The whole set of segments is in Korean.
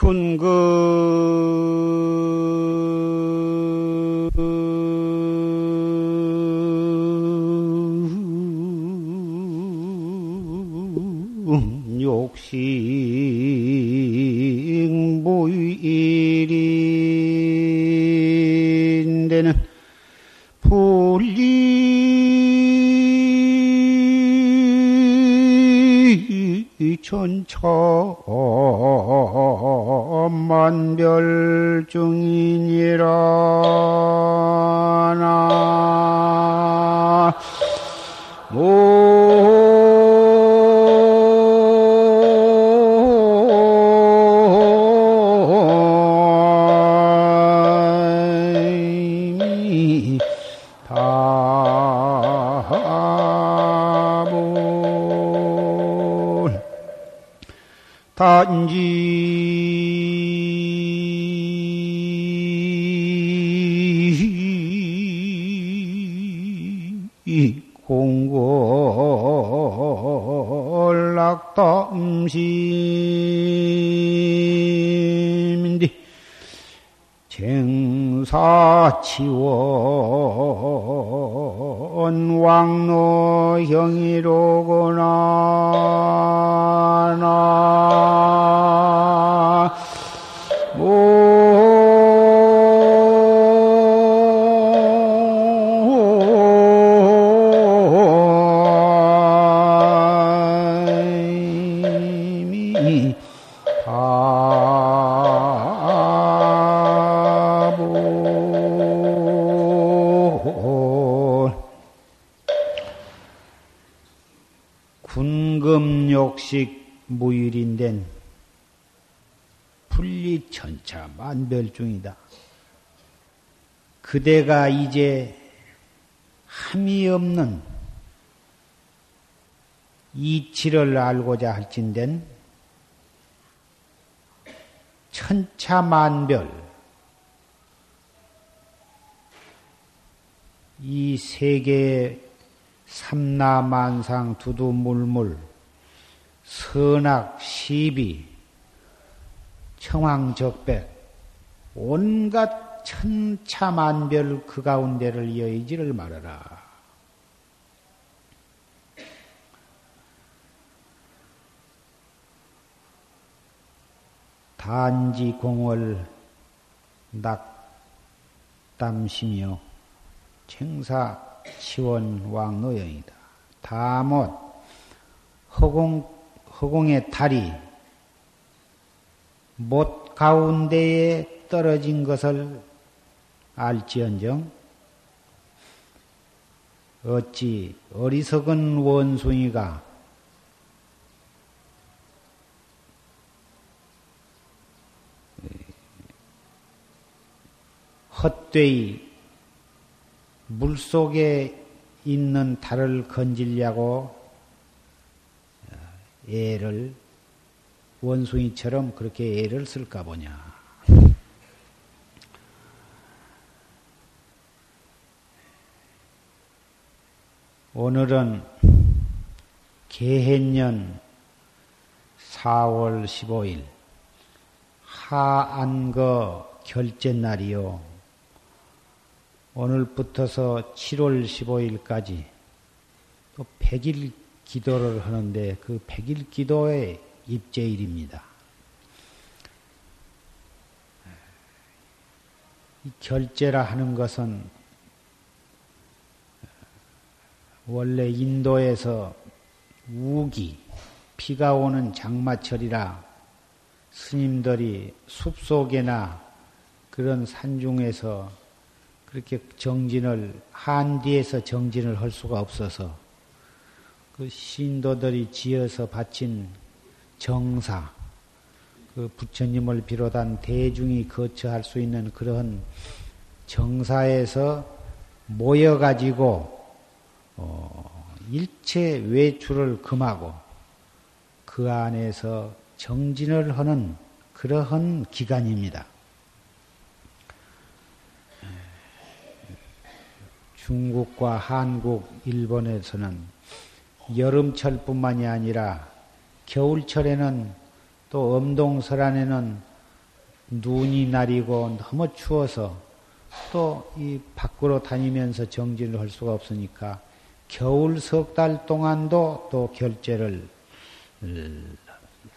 군그 욕식 모일인 데는 분리 천차 만별 그대가 이제 함이 없는 이치를 알고자 할진된 천차만별 이 세계의 삼라만상 두두물물 선악 시비 청황적백 온갖 천차만별 그 가운데를 여의지를 말아라. 단지 공을 낙담시며 챙사 치원 왕노영이다. 다못 허공 허공의 달이 못 가운데에 떨어진 것을 알지언정 어찌 어리석은 원숭이가 헛되이 물 속에 있는 달을 건지려고 애를 원숭이처럼 그렇게 애를 쓸까 보냐. 오늘은 개해년 4월 15일 하안거 결제 날이요. 오늘부터서 7월 15일까지 또 100일 기도를 하는데 그 100일 기도의 입제일입니다. 이 결제라 하는 것은 원래 인도에서 우기, 비가 오는 장마철이라 스님들이 숲속에나 그런 산중에서 그렇게 정진을 한뒤에서 정진을 할 수가 없어서 그 신도들이 지어서 바친 정사 그 부처님을 비롯한 대중이 거처할 수 있는 그런 정사에서 모여 가지고 어, 일체 외출을 금하고 그 안에서 정진을 하는 그러한 기간입니다. 중국과 한국, 일본에서는 여름철뿐만이 아니라 겨울철에는 또 엄동설안에는 눈이 나리고 너무 추워서 또 이 밖으로 다니면서 정진을 할 수가 없으니까 겨울 석 달 동안도 또 결제를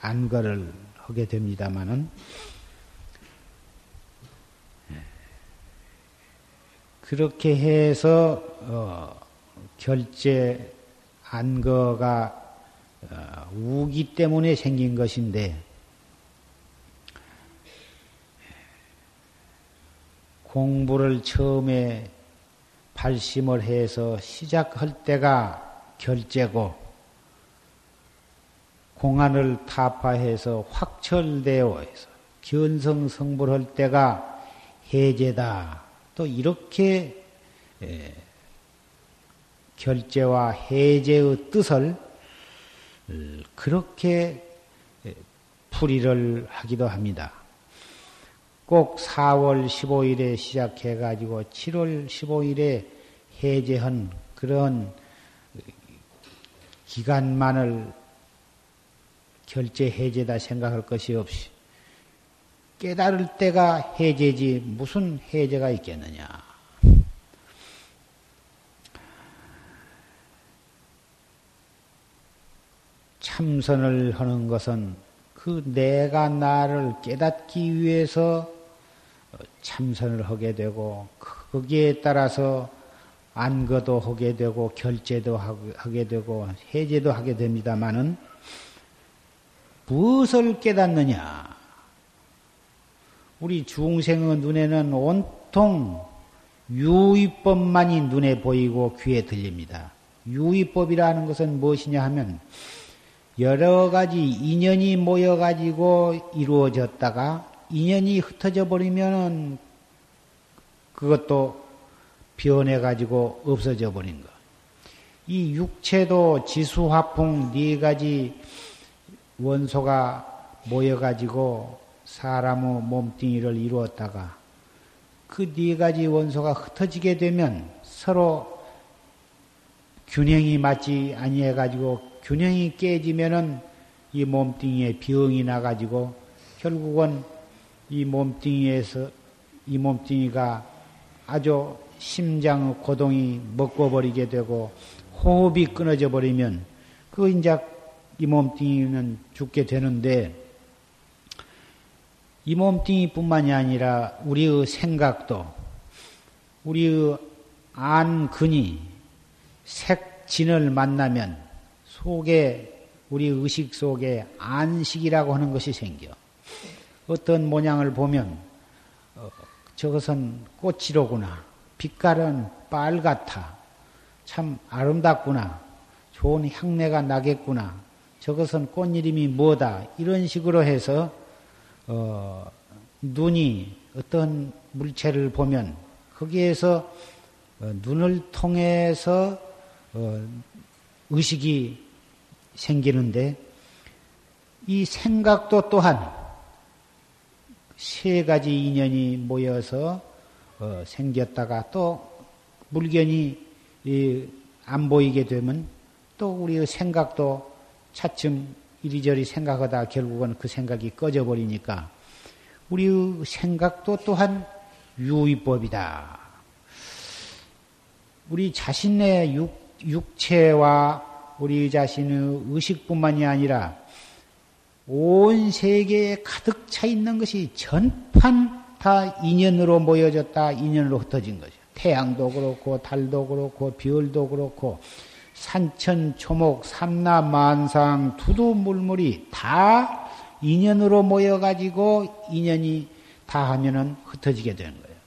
안거를 하게 됩니다마는 그렇게 해서 어, 결제 안거가 어, 우기 때문에 생긴 것인데 공부를 처음에 발심을 해서 시작할 때가 결제고 공안을 타파해서 확철되어 해서 견성 성불할 때가 해제다. 또 이렇게 결제와 해제의 뜻을 그렇게 풀이를 하기도 합니다. 꼭 4월 15일에 시작해가지고 7월 15일에 해제한 그런 기간만을 결제 해제다 생각할 것이 없이 깨달을 때가 해제지 무슨 해제가 있겠느냐. 참선을 하는 것은 그 내가 나를 깨닫기 위해서 참선을 하게 되고 거기에 따라서 안거도 하게 되고 결제도 하게 되고 해제도 하게 됩니다마는 무엇을 깨닫느냐? 우리 중생의 눈에는 온통 유의법만이 눈에 보이고 귀에 들립니다. 유의법이라는 것은 무엇이냐 하면 여러 가지 인연이 모여 가지고 이루어졌다가 인연이 흩어져 버리면은 그것도 변해 가지고 없어져 버린 것. 이 육체도 지수화풍 네 가지 원소가 모여 가지고 사람의 몸뚱이를 이루었다가 그 네 가지 원소가 흩어지게 되면 서로 균형이 맞지 아니해 가지고 균형이 깨지면은 이 몸뚱이에 병이 나 가지고 결국은 이 몸뚱이에서 이 몸뚱이가 아주 심장 고동이 먹고 버리게 되고 호흡이 끊어져 버리면 그 이제 이 몸뚱이는 죽게 되는데 이 몸뚱이뿐만이 아니라 우리의 생각도 우리의 안근이 색진을 만나면 속에 우리 의식 속에 안식이라고 하는 것이 생겨. 어떤 모양을 보면 어, 저것은 꽃이로구나. 빛깔은 빨갛다. 참 아름답구나. 좋은 향내가 나겠구나. 저것은 꽃 이름이 뭐다. 이런 식으로 해서 어, 눈이 어떤 물체를 보면 거기에서 어, 눈을 통해서 어, 의식이 생기는데 이 생각도 또한 세 가지 인연이 모여서 어, 생겼다가 또 물견이 이, 안 보이게 되면 또 우리의 생각도 차츰 이리저리 생각하다 결국은 그 생각이 꺼져버리니까 우리의 생각도 또한 유의법이다. 우리 자신의 육, 육체와 우리 자신의 의식뿐만이 아니라 온 세계에 가득 차 있는 것이 전판 다 인연으로 모여졌다, 인연으로 흩어진 거죠. 태양도 그렇고, 달도 그렇고, 별도 그렇고, 산천, 초목, 삼나, 만상, 두두, 물물이 다 인연으로 모여가지고 인연이 다 하면은 흩어지게 되는 거예요.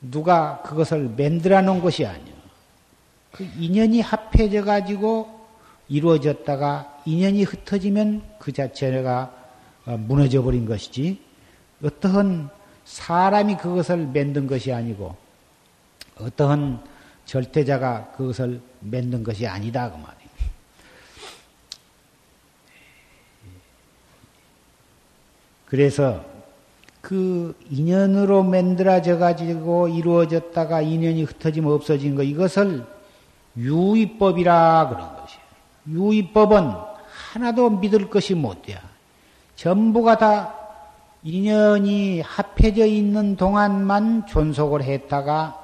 누가 그것을 만들어 놓은 것이 아니에요. 그 인연이 합해져 가지고 이루어졌다가 인연이 흩어지면 그 자체가 어, 무너져 버린 것이지 어떠한 사람이 그것을 만든 것이 아니고 어떠한 절대자가 그것을 만든 것이 아니다 그 말이에요. 그래서 그 인연으로 만들어져 가지고 이루어졌다가 인연이 흩어지면 없어진 거 이것을 유의법이라 그런 것이에요. 유의법은 하나도 믿을 것이 못 돼. 전부가 다 인연이 합해져 있는 동안만 존속을 했다가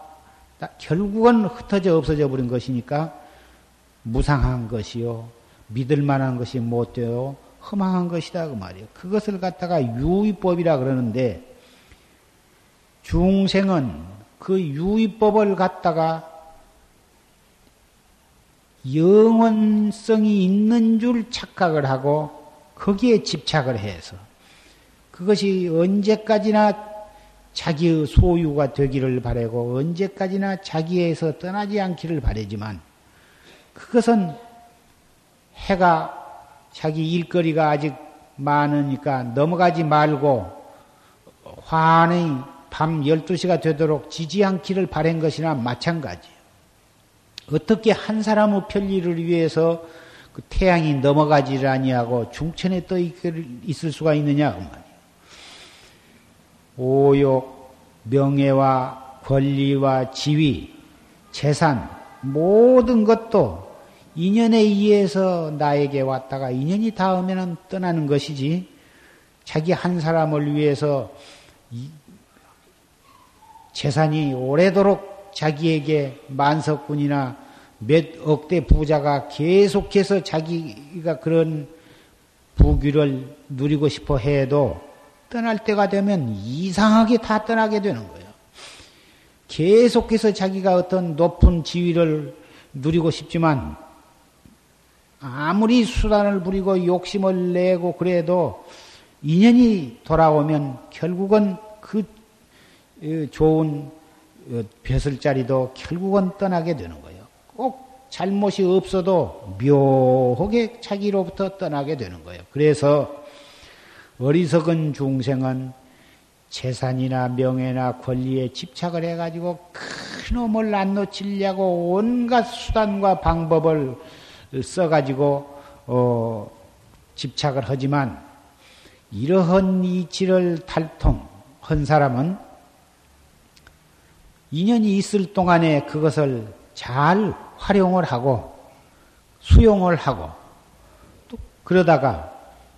결국은 흩어져 없어져 버린 것이니까 무상한 것이요. 믿을 만한 것이 못 돼요. 허망한 것이다 그 말이에요. 그것을 갖다가 유의법이라 그러는데 중생은 그 유의법을 갖다가 영원성이 있는 줄 착각을 하고 거기에 집착을 해서 그것이 언제까지나 자기의 소유가 되기를 바라고 언제까지나 자기에서 떠나지 않기를 바라지만 그것은 해가 자기 일거리가 아직 많으니까 넘어가지 말고 환히 밤 12시가 되도록 지지 않기를 바란 것이나 마찬가지예요. 어떻게 한 사람의 편리를 위해서 그 태양이 넘어가지를 아니하고 중천에 떠 있을 수가 있느냐 그 말이에요. 오욕, 명예와 권리와 지위, 재산 모든 것도 인연에 의해서 나에게 왔다가 인연이 닿으면 떠나는 것이지 자기 한 사람을 위해서 재산이 오래도록 자기에게 만석군이나 몇 억대 부자가 계속해서 자기가 그런 부귀를 누리고 싶어 해도 떠날 때가 되면 이상하게 다 떠나게 되는 거예요. 계속해서 자기가 어떤 높은 지위를 누리고 싶지만 아무리 수단을 부리고 욕심을 내고 그래도 인연이 돌아오면 결국은 그 어, 좋은 어, 벼슬 자리도 결국은 떠나게 되는 거예요. 꼭 잘못이 없어도 묘하게 자기로부터 떠나게 되는 거예요. 그래서 어리석은 중생은 재산이나 명예나 권리에 집착을 해가지고 큰 놈을 안 놓치려고 온갖 수단과 방법을 써가지고 어, 집착을 하지만 이러한 이치를 탈통한 사람은 인연이 있을 동안에 그것을 잘 활용을 하고 수용을 하고 또 그러다가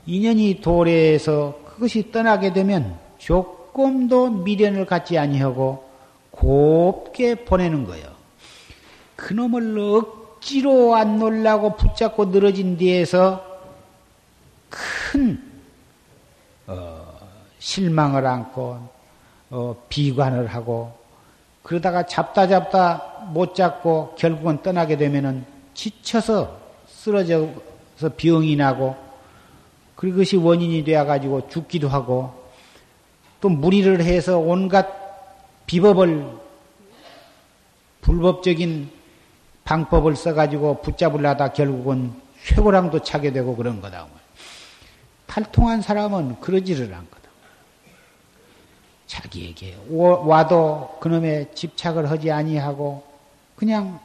인연이 도래해서 그것이 떠나게 되면 조금도 미련을 갖지 아니하고 곱게 보내는 거예요. 그놈을 억지로 안 놀라고 붙잡고 늘어진 뒤에서 큰 어, 실망을 안고 어, 비관을 하고 그러다가 잡다 잡다 못 잡고 결국은 떠나게 되면은 지쳐서 쓰러져서 병이 나고 그것이 원인이 되어 가지고 죽기도 하고 또 무리를 해서 온갖 비법을 불법적인 방법을 써가지고 붙잡으려다 결국은 쇠고랑도 차게 되고 그런 거다. 탈통한 사람은 그러지를 않거든. 자기에게 와도 그놈의 집착을 하지 아니하고 그냥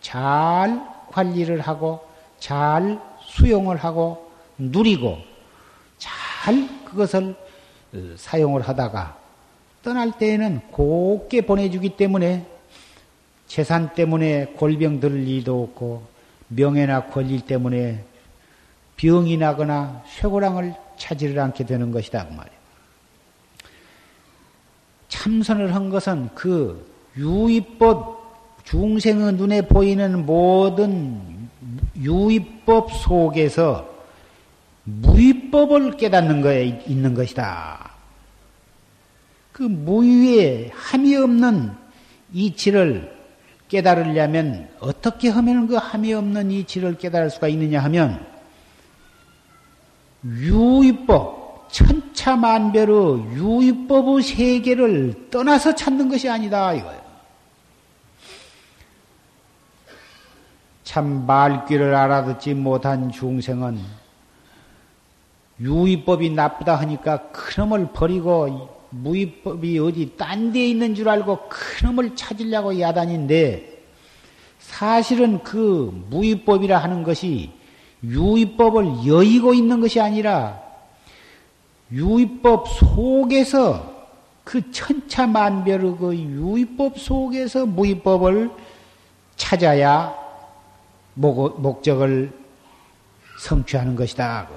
잘 관리를 하고 잘 수용을 하고 누리고 잘 그것을 어, 사용을 하다가 떠날 때에는 곱게 보내주기 때문에 재산 때문에 골병 들을 일도 없고 명예나 권리 때문에 병이 나거나 쇠고랑을 차지를 않게 되는 것이다 그 말이에요. 참선을 한 것은 그 유의법 중생의 눈에 보이는 모든 유의법 속에서 무위법을 깨닫는 거에 있는 것이다. 그 무위에 함이 없는 이치를 깨달으려면 어떻게 하면 그 함이 없는 이치를 깨달을 수가 있느냐 하면 유의법 천차만별의 유의법의 세계를 떠나서 찾는 것이 아니다 이거예요. 참 말귀를 알아듣지 못한 중생은 유의법이 나쁘다 하니까 그놈을 버리고 무의법이 어디 딴 데 있는 줄 알고 그놈을 찾으려고 야단인데 사실은 그 무의법이라 하는 것이 유의법을 여의고 있는 것이 아니라 유의법 속에서 그 천차만별의 그 유의법 속에서 무의법을 찾아야 목적을 성취하는 것이다.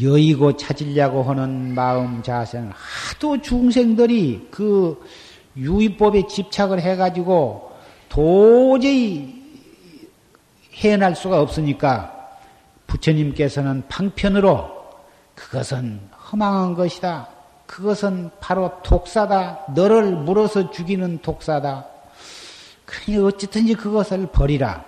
여의고 찾으려고 하는 마음 자세는 하도 중생들이 그 유의법에 집착을 해가지고 도저히 해낼 수가 없으니까 부처님께서는 방편으로 그것은 허망한 것이다. 그것은 바로 독사다. 너를 물어서 죽이는 독사다. 그러니 어쨌든지 그것을 버리라.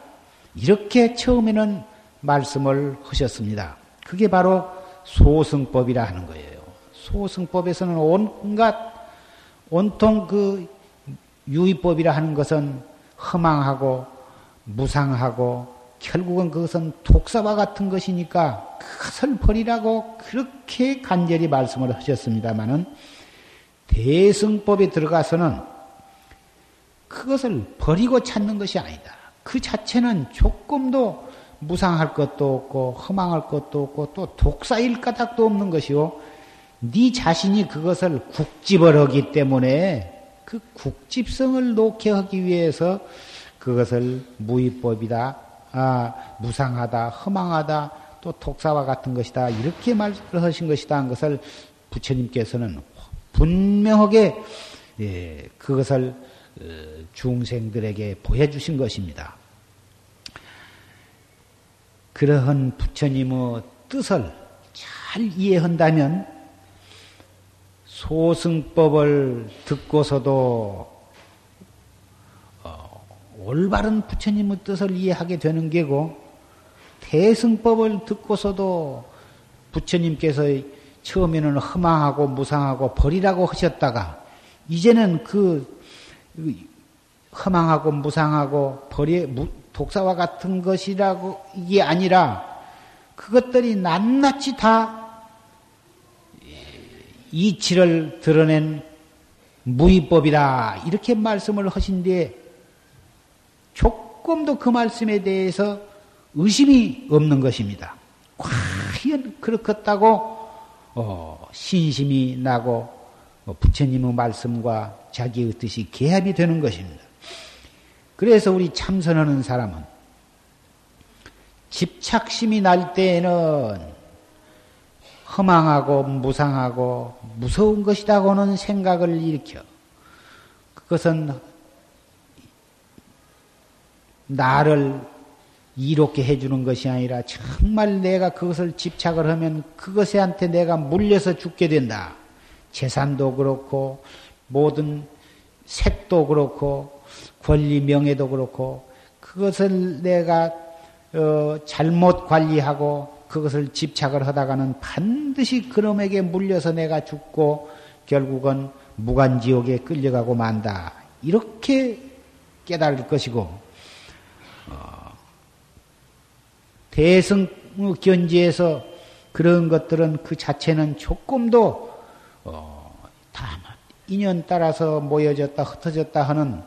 이렇게 처음에는 말씀을 하셨습니다. 그게 바로 소승법이라 하는 거예요. 소승법에서는 온갖 온통 그 유의법이라 하는 것은 허망하고 무상하고 결국은 그것은 독사와 같은 것이니까 그것을 버리라고 그렇게 간절히 말씀을 하셨습니다마는 대승법에 들어가서는 그것을 버리고 찾는 것이 아니다. 그 자체는 조금도 무상할 것도 없고 허망할 것도 없고 또 독사일 까닭도 없는 것이요. 네 자신이 그것을 국집을 하기 때문에 그 국집성을 놓게 하기 위해서 그것을 무위법이다, 아, 무상하다, 허망하다, 또 독사와 같은 것이다 이렇게 말씀하신 것이다 한 것을 부처님께서는 분명하게 예, 그것을 어, 중생들에게 보여주신 것입니다. 그러한 부처님의 뜻을 잘 이해한다면 소승법을 듣고서도 어, 올바른 부처님의 뜻을 이해하게 되는 게고 대승법을 듣고서도 부처님께서 처음에는 허망하고 무상하고 버리라고 하셨다가 이제는 그 허망하고 무상하고 버리 독사와 같은 것이라고 이게 아니라 그것들이 낱낱이 다 이치를 드러낸 무위법이라 이렇게 말씀을 하신데 조금도 그 말씀에 대해서 의심이 없는 것입니다. 과연 그렇겠다고 어, 신심이 나고 어, 부처님의 말씀과 자기의 뜻이 개합이 되는 것입니다. 그래서 우리 참선하는 사람은 집착심이 날 때에는 허망하고 무상하고 무서운 것이라고는 생각을 일으켜. 그것은 나를 이롭게 해주는 것이 아니라 정말 내가 그것을 집착을 하면 그것에한테 내가 물려서 죽게 된다. 재산도 그렇고 모든 색도 그렇고 권리 명예도 그렇고 그것을 내가 어, 잘못 관리하고 그것을 집착을 하다가는 반드시 그놈에게 물려서 내가 죽고 결국은 무간지옥에 끌려가고 만다. 이렇게 깨달을 것이고 어, 대승 견지에서 그런 것들은 그 자체는 조금도 어, 다 인연 따라서 모여졌다 흩어졌다 하는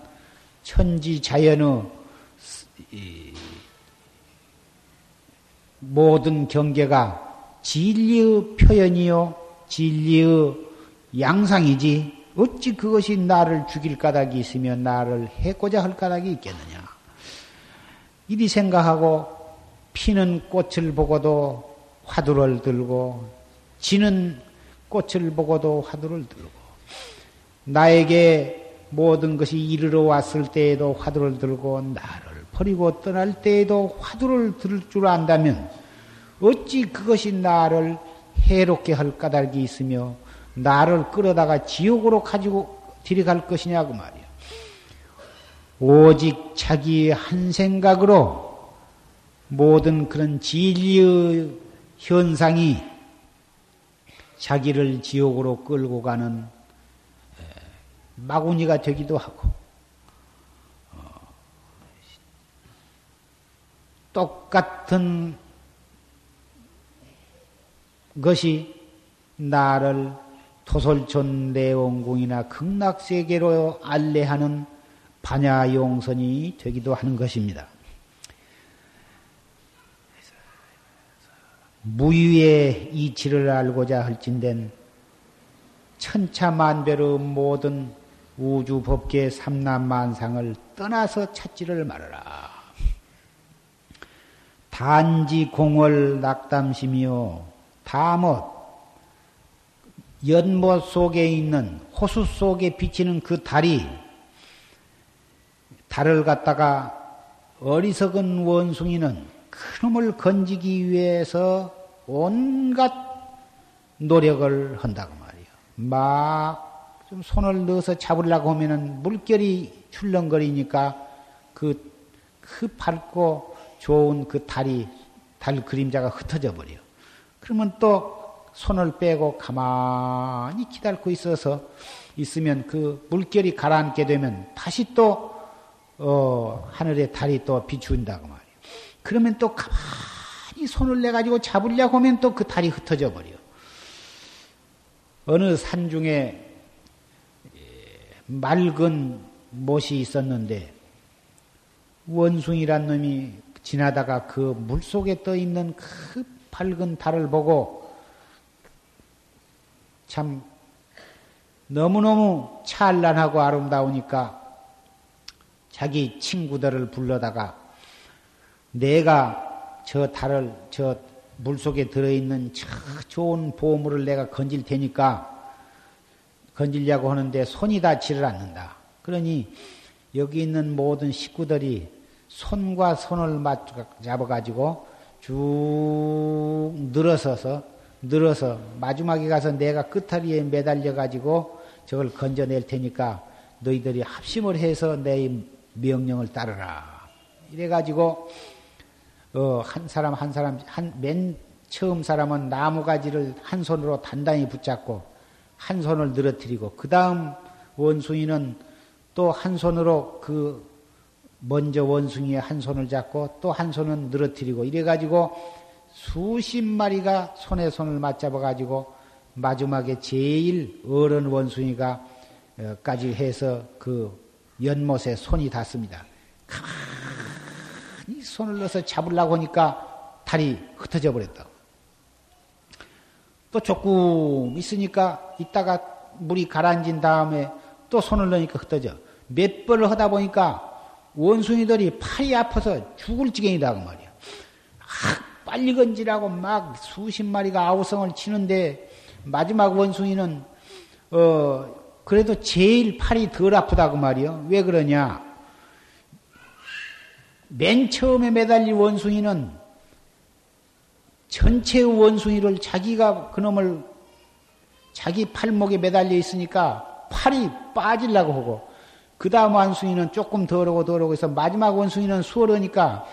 천지 자연의 모든 경계가 진리의 표현이요, 진리의 양상이지, 어찌 그것이 나를 죽일 까닭이 있으면 나를 해고자 할 까닭이 있겠느냐. 이리 생각하고 피는 꽃을 보고도 화두를 들고, 지는 꽃을 보고도 화두를 들고, 나에게 모든 것이 이르러 왔을 때에도 화두를 들고, 나를 버리고 떠날 때에도 화두를 들을 줄 안다면 어찌 그것이 나를 해롭게 할 까닭이 있으며 나를 끌어다가 지옥으로 가지고 들어갈 것이냐고 말이야. 오직 자기의 한 생각으로 모든 그런 진리의 현상이 자기를 지옥으로 끌고 가는 마구니가 되기도 하고 똑같은 것이 나를 토솔촌 내원궁이나 극락세계로 알레하는 반야용선이 되기도 하는 것입니다. 무유의 이치를 알고자 할진된 천차만별의 모든 우주 법계 삼남만상을 떠나서 찾지를 말아라. 단지 공월 낙담심이요. 다못 연못 속에 있는 호수 속에 비치는 그 달이 달을 갖다가 어리석은 원숭이는 그놈을 건지기 위해서 온갖 노력을 한다고 말이요. 막 좀 손을 넣어서 잡으려고 하면은 물결이 출렁거리니까 그, 그 밝고 좋은 그 달이, 달 그림자가 흩어져 버려. 그러면 또 손을 빼고 가만히 기다리고 있어서 있으면 그 물결이 가라앉게 되면 다시 또, 어, 하늘에 달이 또 비춘다고 말이에요. 그러면 또 가만히 손을 내가지고 잡으려고 하면 또그 달이 흩어져 버려. 어느 산 중에 맑은 못이 있었는데 원숭이란 놈이 지나다가 그 물속에 떠 있는 그 밝은 달을 보고 참 너무너무 찬란하고 아름다우니까 자기 친구들을 불러다가 내가 저 달을 저 물속에 들어있는 저 좋은 보물을 내가 건질 테니까 건질려고 하는데 손이 닿지를 않는다. 그러니 여기 있는 모든 식구들이 손과 손을 잡아가지고 쭉 늘어서서 늘어서 마지막에 가서 내가 끝다리에 매달려가지고 저걸 건져낼 테니까 너희들이 합심을 해서 내 명령을 따르라. 이래가지고 어, 한 사람 한 사람 한 맨 처음 사람은 나무 가지를 한 손으로 단단히 붙잡고 한 손을 늘어뜨리고 그 다음 원숭이는 또 한 손으로 그 먼저 원숭이의 한 손을 잡고 또 한 손은 늘어뜨리고 이래 가지고 수십 마리가 손에 손을 맞잡아 가지고 마지막에 제일 어른 원숭이가 어, 까지 해서 그 연못에 손이 닿습니다. 가만히 손을 넣어서 잡으려고 하니까 다리 흩어져 버렸다. 또 조금 있으니까 이따가 물이 가라앉은 다음에 또 손을 넣으니까 흩어져. 몇 번을 하다 보니까 원숭이들이 팔이 아파서 죽을 지경이다 그 말이야. 아, 빨리 건지라고 막 수십 마리가 아우성을 치는데 마지막 원숭이는 어 그래도 제일 팔이 덜 아프다 그 말이요. 왜 그러냐? 맨 처음에 매달린 원숭이는 전체 원숭이를 자기가 그놈을 자기 팔목에 매달려 있으니까 팔이 빠지려고 하고 그 다음 원숭이는 조금 덜하고 덜하고 해서 마지막 원숭이는 수월하니까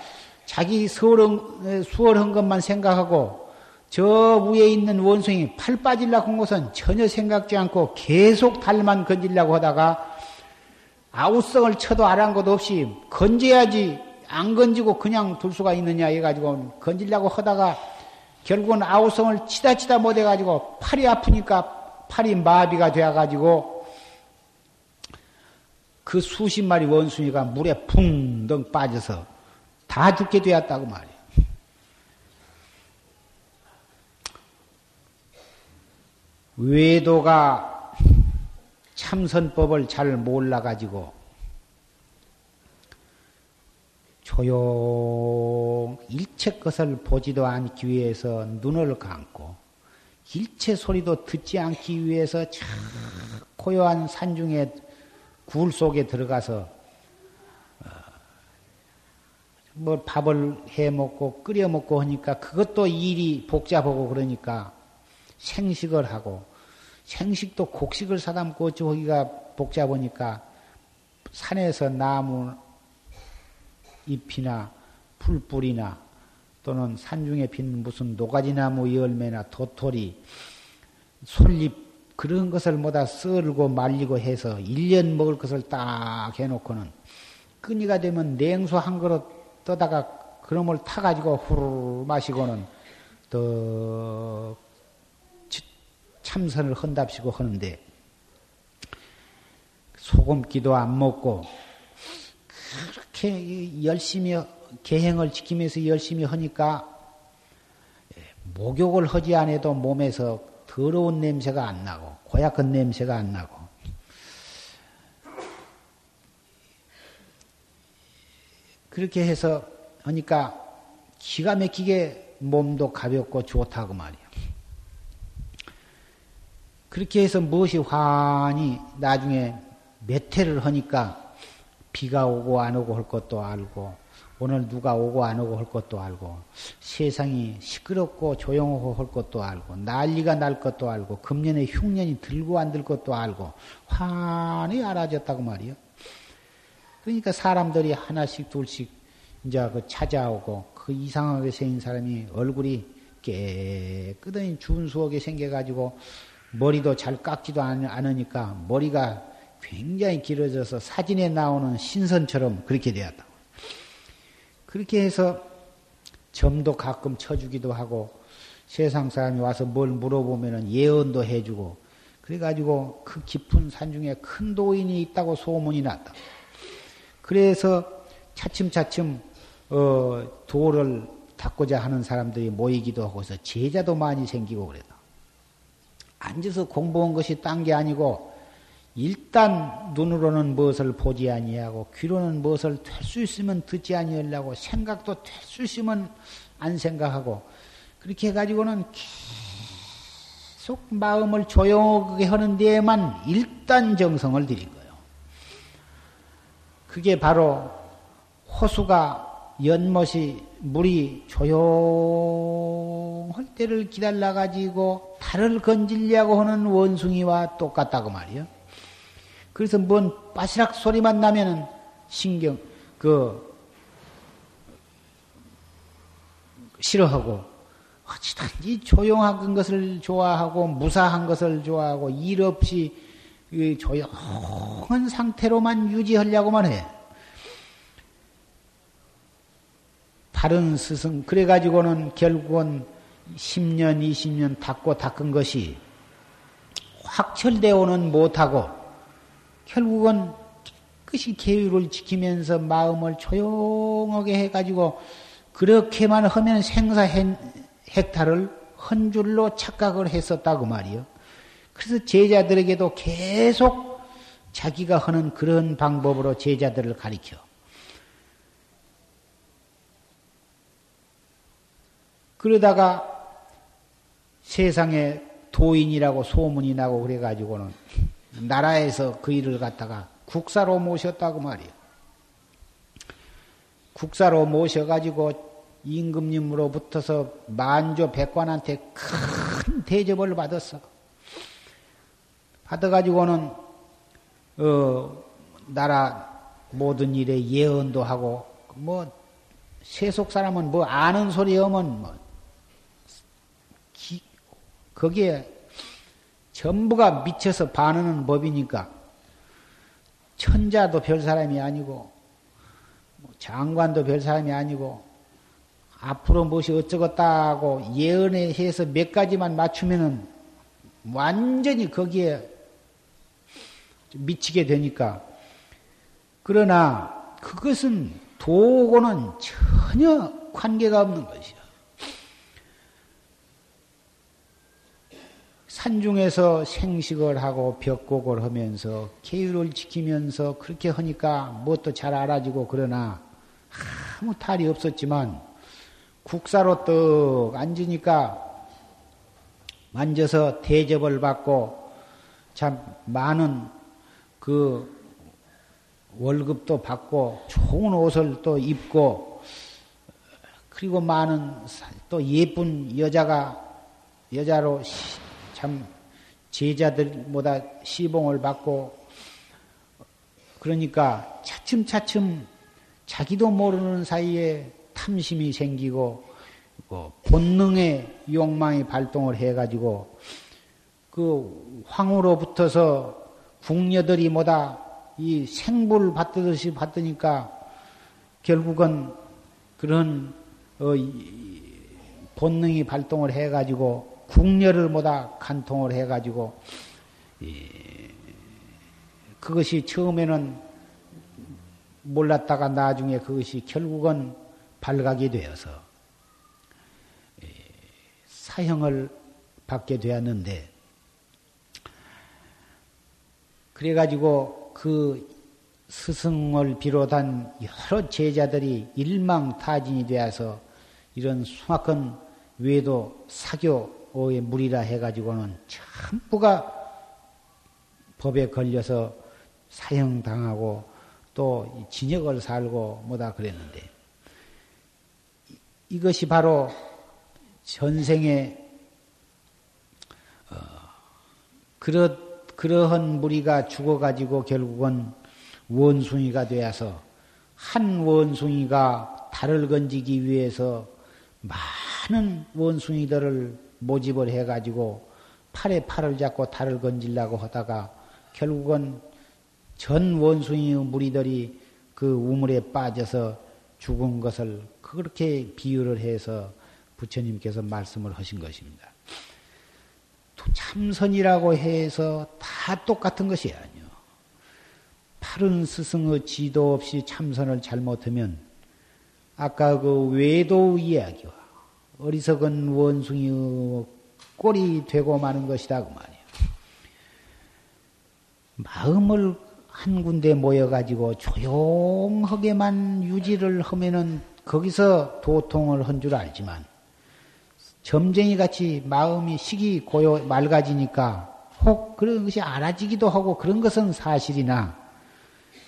자기 수월한, 수월한 것만 생각하고 저 위에 있는 원숭이 팔 빠질라고 한 것은 전혀 생각지 않고 계속 달만 건질려고 하다가 아우성을 쳐도 것 없이 건져야지 안 건지고 그냥 둘 수가 있느냐 해가지고 건질려고 하다가 결국은 아우성을 치다 치다 못해가지고 팔이 아프니까 팔이 마비가 되어가지고 그 수십 마리 원숭이가 물에 붕덩 빠져서 다 죽게 되었다고 말이에요. 외도가 참선법을 잘 몰라가지고 조용 일체 것을 보지도 않기 위해서 눈을 감고 일체 소리도 듣지 않기 위해서 참 고요한 산중에 굴 속에 들어가서 어, 뭐 밥을 해 먹고 끓여 먹고 하니까 그것도 일이 복잡하고 그러니까 생식을 하고 생식도 곡식을 사다 먹고 어쩌기가 복잡하니까 산에서 나무 잎이나 풀뿌리나 또는 산중에 핀 무슨 노가지나무 열매나 도토리, 솔잎 그런 것을 모다 썰고 말리고 해서 1년 먹을 것을 딱 해놓고는 끈이가 되면 냉수 한 그릇 떠다가 그놈을 타가지고 후루루 마시고는 또 참선을 헌답시고 하는데 소금기도 안 먹고 그렇게 열심히 계행을 지키면서 열심히 하니까 목욕을 하지 않아도 몸에서 더러운 냄새가 안 나고 고약한 냄새가 안 나고 그렇게 해서 하니까 기가 막히게 몸도 가볍고 좋다고 말이야. 그렇게 해서 무엇이 환히 나중에 몇 해를 하니까 비가 오고 안 오고 할 것도 알고 오늘 누가 오고 안 오고 할 것도 알고 세상이 시끄럽고 조용하고 할 것도 알고 난리가 날 것도 알고 금년에 흉년이 들고 안 들 것도 알고 환히 알아졌다고 말이요. 그러니까 사람들이 하나씩 둘씩 이제 그 찾아오고 그 이상하게 생긴 사람이 얼굴이 깨끗하니 준수하게 생겨가지고 머리도 잘 깎지도 않으니까 머리가 굉장히 길어져서 사진에 나오는 신선처럼 그렇게 되었다. 그렇게 해서 점도 가끔 쳐주기도 하고 세상 사람이 와서 뭘 물어보면 예언도 해주고 그래가지고 그 깊은 산 중에 큰 도인이 있다고 소문이 났다. 그래서 차츰차츰 어, 도를 닦고자 하는 사람들이 모이기도 하고 해서 제자도 많이 생기고 그래다. 앉아서 공부한 것이 딴 게 아니고 일단 눈으로는 무엇을 보지 아니하고 귀로는 무엇을 될 수 있으면 듣지 아니하려고 생각도 될 수 있으면 안 생각하고 그렇게 해가지고는 계속 마음을 조용하게 하는 데에만 일단 정성을 들인 거예요. 그게 바로 호수가 연못이 물이 조용할 때를 기다려 가지고 달을 건질려고 하는 원숭이와 똑같다고 말이요. 그래서 뭔 빠시락 소리만 나면은 신경, 그, 싫어하고, 어찌든지 조용한 것을 좋아하고, 무사한 것을 좋아하고, 일 없이 조용한 상태로만 유지하려고만 해. 다른 스승, 그래 가지고는 결국은 10년, 20년 닦고 닦은 것이 확철되어는 못하고, 결국은 깨끗이 계율을 지키면서 마음을 조용하게 해가지고 그렇게만 하면 생사 헥타를 헌 줄로 착각을 했었다고 말이요. 그래서 제자들에게도 계속 자기가 하는 그런 방법으로 제자들을 가리켜. 그러다가 세상에 도인이라고 소문이 나고 그래가지고는 나라에서 그 일을 갖다가 국사로 모셨다고 말이에요. 국사로 모셔가지고 임금님으로부터서 만조 백관한테 큰 대접을 받았어. 받아가지고는 어, 나라 모든 일에 예언도 하고 뭐 세속 사람은 뭐 아는 소리 하면 뭐 기, 거기에 전부가 미쳐서 반하는 법이니까 천자도 별 사람이 아니고 뭐 장관도 별 사람이 아니고 앞으로 무엇이 어쩌겠다고 예언에 해서 몇 가지만 맞추면은 완전히 거기에 미치게 되니까. 그러나 그것은 도고는 전혀 관계가 없는 것이야. 산중에서 생식을 하고 벽곡을 하면서 계율을 지키면서 그렇게 하니까 무엇도 잘 알아지고 그러나 아무 탈이 없었지만 국사로 떡 앉으니까 만져서 대접을 받고 참 많은 그 월급도 받고 좋은 옷을 또 입고 그리고 많은 또 예쁜 여자가 여자로 참 제자들보다 시봉을 받고 그러니까 차츰차츰 자기도 모르는 사이에 탐심이 생기고 그 본능의 욕망이 발동을 해가지고 그 황후로 붙어서 궁녀들이 뭐다 이 생불 받듯이 받으니까 결국은 그런 어, 본능이 발동을 해가지고 국녀를 모다 간통을 해가지고 그것이 처음에는 몰랐다가 나중에 그것이 결국은 발각이 되어서 사형을 받게 되었는데 그래가지고 그 스승을 비롯한 여러 제자들이 일망타진이 되어서 이런 수악한 외도 사교 의 물이라 해가지고는 전부가 법에 걸려서 사형당하고 또 진역을 살고 뭐다 그랬는데 이것이 바로 전생에 어, 그러, 그러한 무리가 죽어가지고 결국은 원숭이가 되어서 한 원숭이가 달을 건지기 위해서 많은 원숭이들을 모집을 해가지고 팔에 팔을 잡고 달을 건질라고 하다가 결국은 전 원숭이 무리들이 그 우물에 빠져서 죽은 것을 그렇게 비유를 해서 부처님께서 말씀을 하신 것입니다. 참선이라고 해서 다 똑같은 것이 아니요. 파른 스승의 지도 없이 참선을 잘못하면 아까 그 외도 이야기와 어리석은 원숭이의 꼴이 되고 마는 것이다 그 말이에요. 마음을 한 군데 모여 가지고 조용하게만 유지를 하면은 거기서 도통을 한 줄 알지만 점쟁이 같이 마음이 식이 고요 맑아지니까 혹 그런 것이 알아지기도 하고 그런 것은 사실이나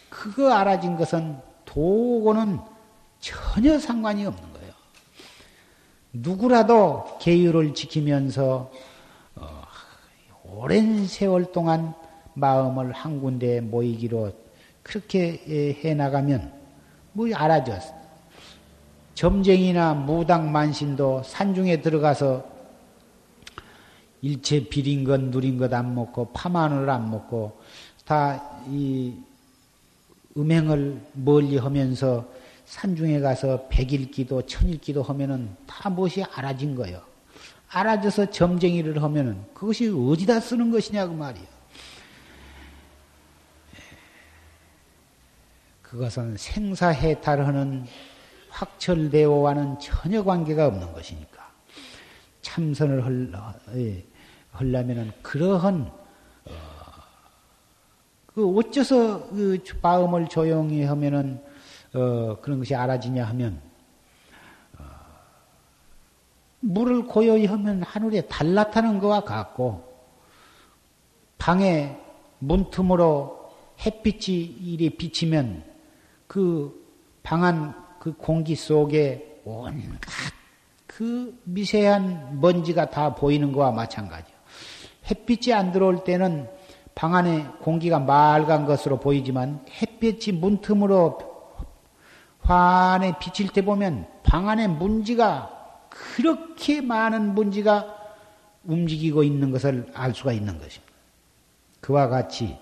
그거 알아진 것은 도고는 전혀 상관이 없는 거예요. 누구라도 계율을 지키면서 어, 오랜 세월 동안 마음을 한 군데 모이기로 그렇게 해 나가면 뭐 알아졌어. 점쟁이나 무당 만신도 산중에 들어가서 일체 비린 것 누린 것 안 먹고 파마늘 안 먹고 다 이 음행을 멀리 하면서 산중에 가서 백일기도 천일기도 하면은 다 무엇이 알아진 거예요. 알아져서 점쟁이를 하면은 그것이 어디다 쓰는 것이냐 그 말이에요. 그것은 생사해탈하는 확철대오와는 전혀 관계가 없는 것이니까 참선을 하려면은 그러한 어, 그 어째서 그 마음을 조용히 하면은 어, 그런 것이 알아지냐 하면 어, 물을 고요히 하면 하늘에 달 나타나는 것과 같고 방에 문틈으로 햇빛이 이리 비치면 그 방안 그 공기 속에 온갖 그 미세한 먼지가 다 보이는 것과 마찬가지요. 햇빛이 안 들어올 때는 방 안에 공기가 맑은 것으로 보이지만 햇빛이 문틈으로 환에 비칠 때 보면 방 안에 문지가 그렇게 많은 문지가 움직이고 있는 것을 알 수가 있는 것입니다. 그와 같이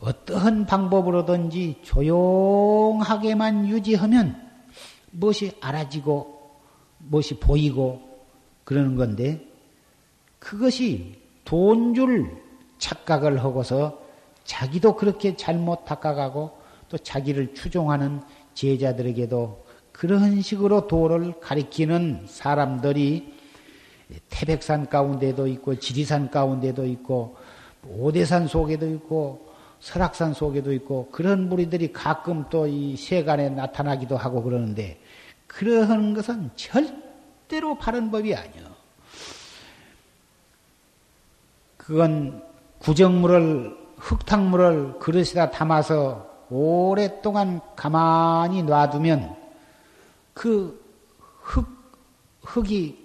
어떠한 방법으로든지 조용하게만 유지하면 무엇이 알아지고 무엇이 보이고 그러는 건데 그것이 돈 줄 착각을 하고서 자기도 그렇게 잘못 닦아가고 또 자기를 추종하는 제자들에게도 그런 식으로 도를 가리키는 사람들이 태백산 가운데도 있고 지리산 가운데도 있고 오대산 속에도 있고 설악산 속에도 있고 그런 무리들이 가끔 또 이 세간에 나타나기도 하고 그러는데 그러한 것은 절대로 바른 법이 아니요. 그건 구정물을 흙탕물을 그릇에다 담아서 오랫동안 가만히 놔두면 그 흙, 흙이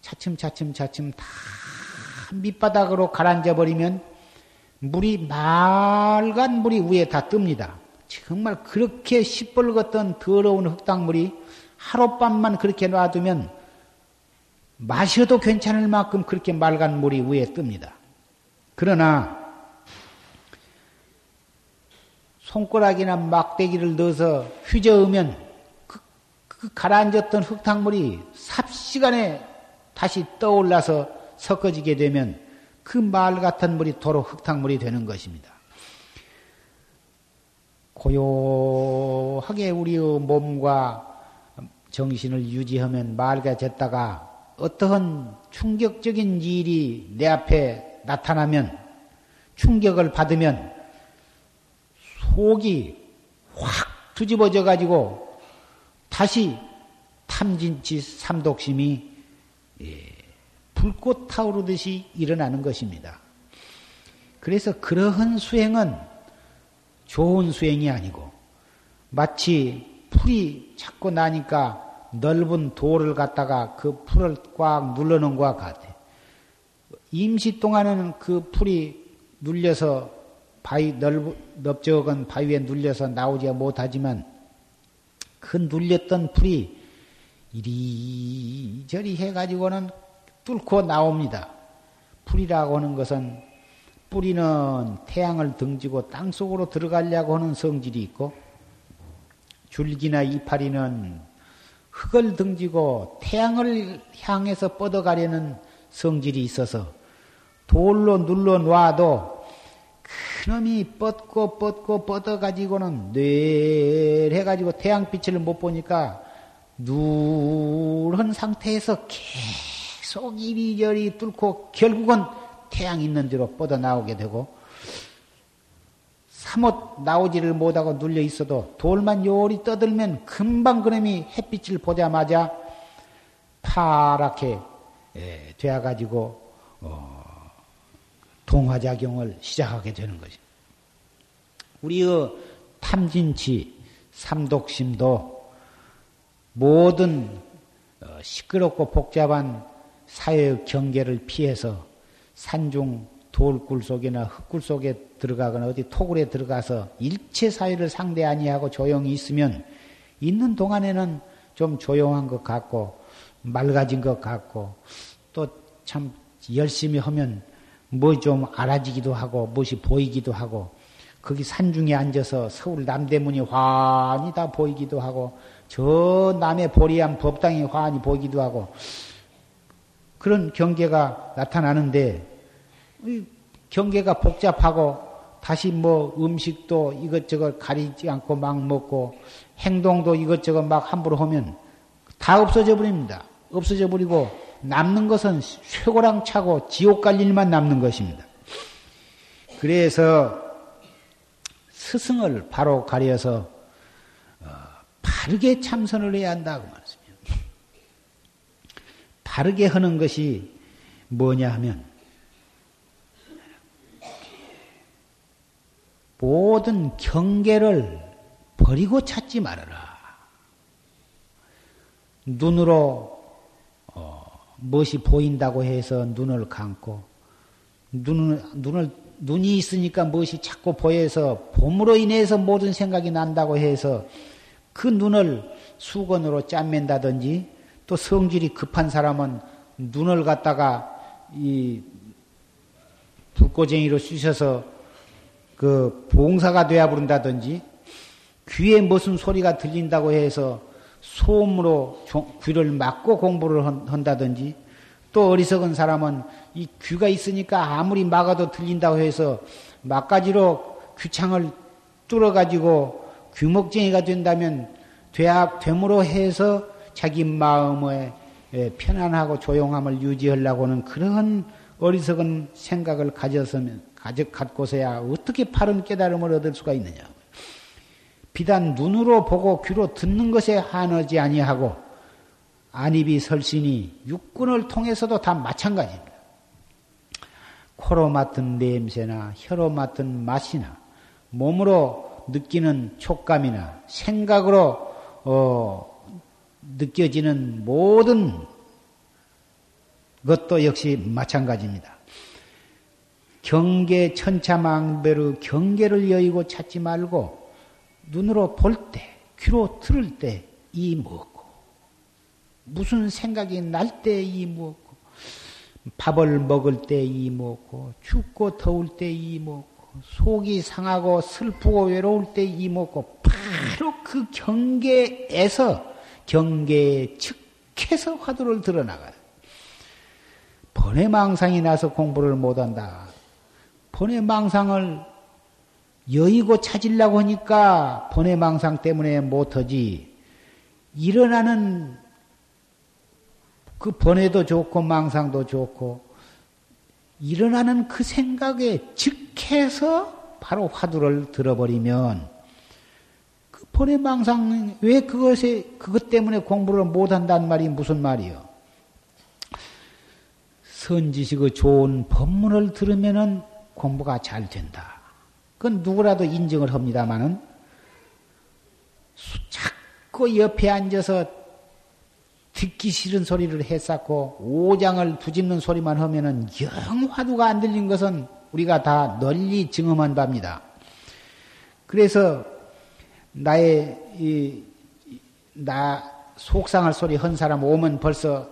차츰차츰 차츰 다 밑바닥으로 가라앉아 버리면 물이 맑은 물이 위에 다 뜹니다. 정말 그렇게 시뻘겋던 더러운 흙탕물이 하룻밤만 그렇게 놔두면 마셔도 괜찮을 만큼 그렇게 맑은 물이 위에 뜹니다. 그러나 손가락이나 막대기를 넣어서 휘저으면 그, 그 가라앉았던 흙탕물이 삽시간에 다시 떠올라서 섞어지게 되면 그 말 같은 물이 도로 흙탕물이 되는 것입니다. 고요하게 우리의 몸과 정신을 유지하면 맑아졌다가 어떠한 충격적인 일이 내 앞에 나타나면 충격을 받으면 속이 확 뒤집어져 가지고 다시 탐진치 삼독심이 예, 불꽃 타오르듯이 일어나는 것입니다. 그래서 그러한 수행은 좋은 수행이 아니고 마치 풀이 자꾸 나니까 넓은 돌을 갖다가 그 풀을 꽉 눌러놓은 것과 같아. 임시 동안에는 그 풀이 눌려서 바위 넓, 넓적은 바위에 눌려서 나오지 못하지만 그 눌렸던 풀이 이리저리 해가지고는 뚫고 나옵니다. 풀이라고 하는 것은 뿌리는 태양을 등지고 땅 속으로 들어가려고 하는 성질이 있고 줄기나 이파리는 흙을 등지고 태양을 향해서 뻗어가려는 성질이 있어서 돌로 눌러 놔도 그놈이 뻗고 뻗고 뻗어가지고는 뇌 해가지고 태양빛을 못 보니까 누런 상태에서 계속 이리저리 뚫고 결국은 태양 있는 대로 뻗어 나오게 되고 사못 나오지를 못하고 눌려 있어도 돌만 요리 떠들면 금방 그놈이 햇빛을 보자마자 파랗게 예, 되어가지고 어, 동화작용을 시작하게 되는 것입니다. 우리의 탐진치, 삼독심도 모든 어, 시끄럽고 복잡한 사회의 경계를 피해서 산중 돌굴 속이나 흙굴 속에 들어가거나 어디 토굴에 들어가서 일체 사회를 상대 아니하고 조용히 있으면 있는 동안에는 좀 조용한 것 같고 맑아진 것 같고 또 참 열심히 하면 뭐 좀 알아지기도 하고 무엇이 보이기도 하고 거기 산중에 앉아서 서울 남대문이 환히 다 보이기도 하고 저 남의 보리암 법당이 환히 보이기도 하고 그런 경계가 나타나는데 경계가 복잡하고 다시 뭐 음식도 이것저것 가리지 않고 막 먹고 행동도 이것저것 막 함부로 하면 다 없어져 버립니다. 없어져 버리고 남는 것은 쇠고랑 차고 지옥 갈 일만 남는 것입니다. 그래서 스승을 바로 가려서 어, 바르게 참선을 해야 한다고 말씀니다 바르게 하는 것이 뭐냐 하면 모든 경계를 버리고 찾지 말아라. 눈으로 어, 무엇이 보인다고 해서 눈을 감고 눈을 눈을 눈이 있으니까 무엇이 자꾸 보여서 봄으로 인해서 모든 생각이 난다고 해서 그 눈을 수건으로 짠맨다든지 또 성질이 급한 사람은 눈을 갖다가 이 불꽃쟁이로 쑤셔서 그 봉사가 되어 부른다든지 귀에 무슨 소리가 들린다고 해서 소음으로 귀를 막고 공부를 한다든지 또 어리석은 사람은 이 귀가 있으니까 아무리 막아도 들린다고 해서 막가지로 귀창을 뚫어가지고 귀목쟁이가 된다면 됨으로 해서 자기 마음의 편안하고 조용함을 유지하려고는 그런 어리석은 생각을 가졌으면 가져 갖고서야 어떻게 바른 깨달음을 얻을 수가 있느냐? 비단 눈으로 보고 귀로 듣는 것에 한하지 아니하고 안입이 설신이 육군을 통해서도 다 마찬가지입니다. 코로 맡은 냄새나 혀로 맡은 맛이나 몸으로 느끼는 촉감이나 생각으로 어, 느껴지는 모든 것도 역시 마찬가지입니다. 경계 천차망배로 경계를 여의고 찾지 말고 눈으로 볼 때, 귀로 들을 때 이 먹고? 무슨 생각이 날 때 이 먹고? 밥을 먹을 때 이 먹고? 춥고 더울 때 이 먹고? 속이 상하고 슬프고 외로울 때 이 먹고? 바로 그 경계에서 경계에 측해서 화두를 드러나가요. 번외망상이 나서 공부를 못한다. 번외망상을 여의고 찾으려고 하니까 번외망상 때문에 못하지. 일어나는 그 번외도 좋고 망상도 좋고 일어나는 그 생각에 즉해서 바로 화두를 들어버리면 그 번외망상 왜 그것에 그것 때문에 공부를 못한다는 말이 무슨 말이요? 선지식의 좋은 법문을 들으면은 공부가 잘 된다. 그건 누구라도 인정을 합니다마는 자꾸 옆에 앉아서 듣기 싫은 소리를 했었고 오장을 부집는 소리만 하면은 영 화두가 안 들린 것은 우리가 다 널리 증험한 바입니다. 그래서 나의 이, 나 속상할 소리 한 사람 오면 벌써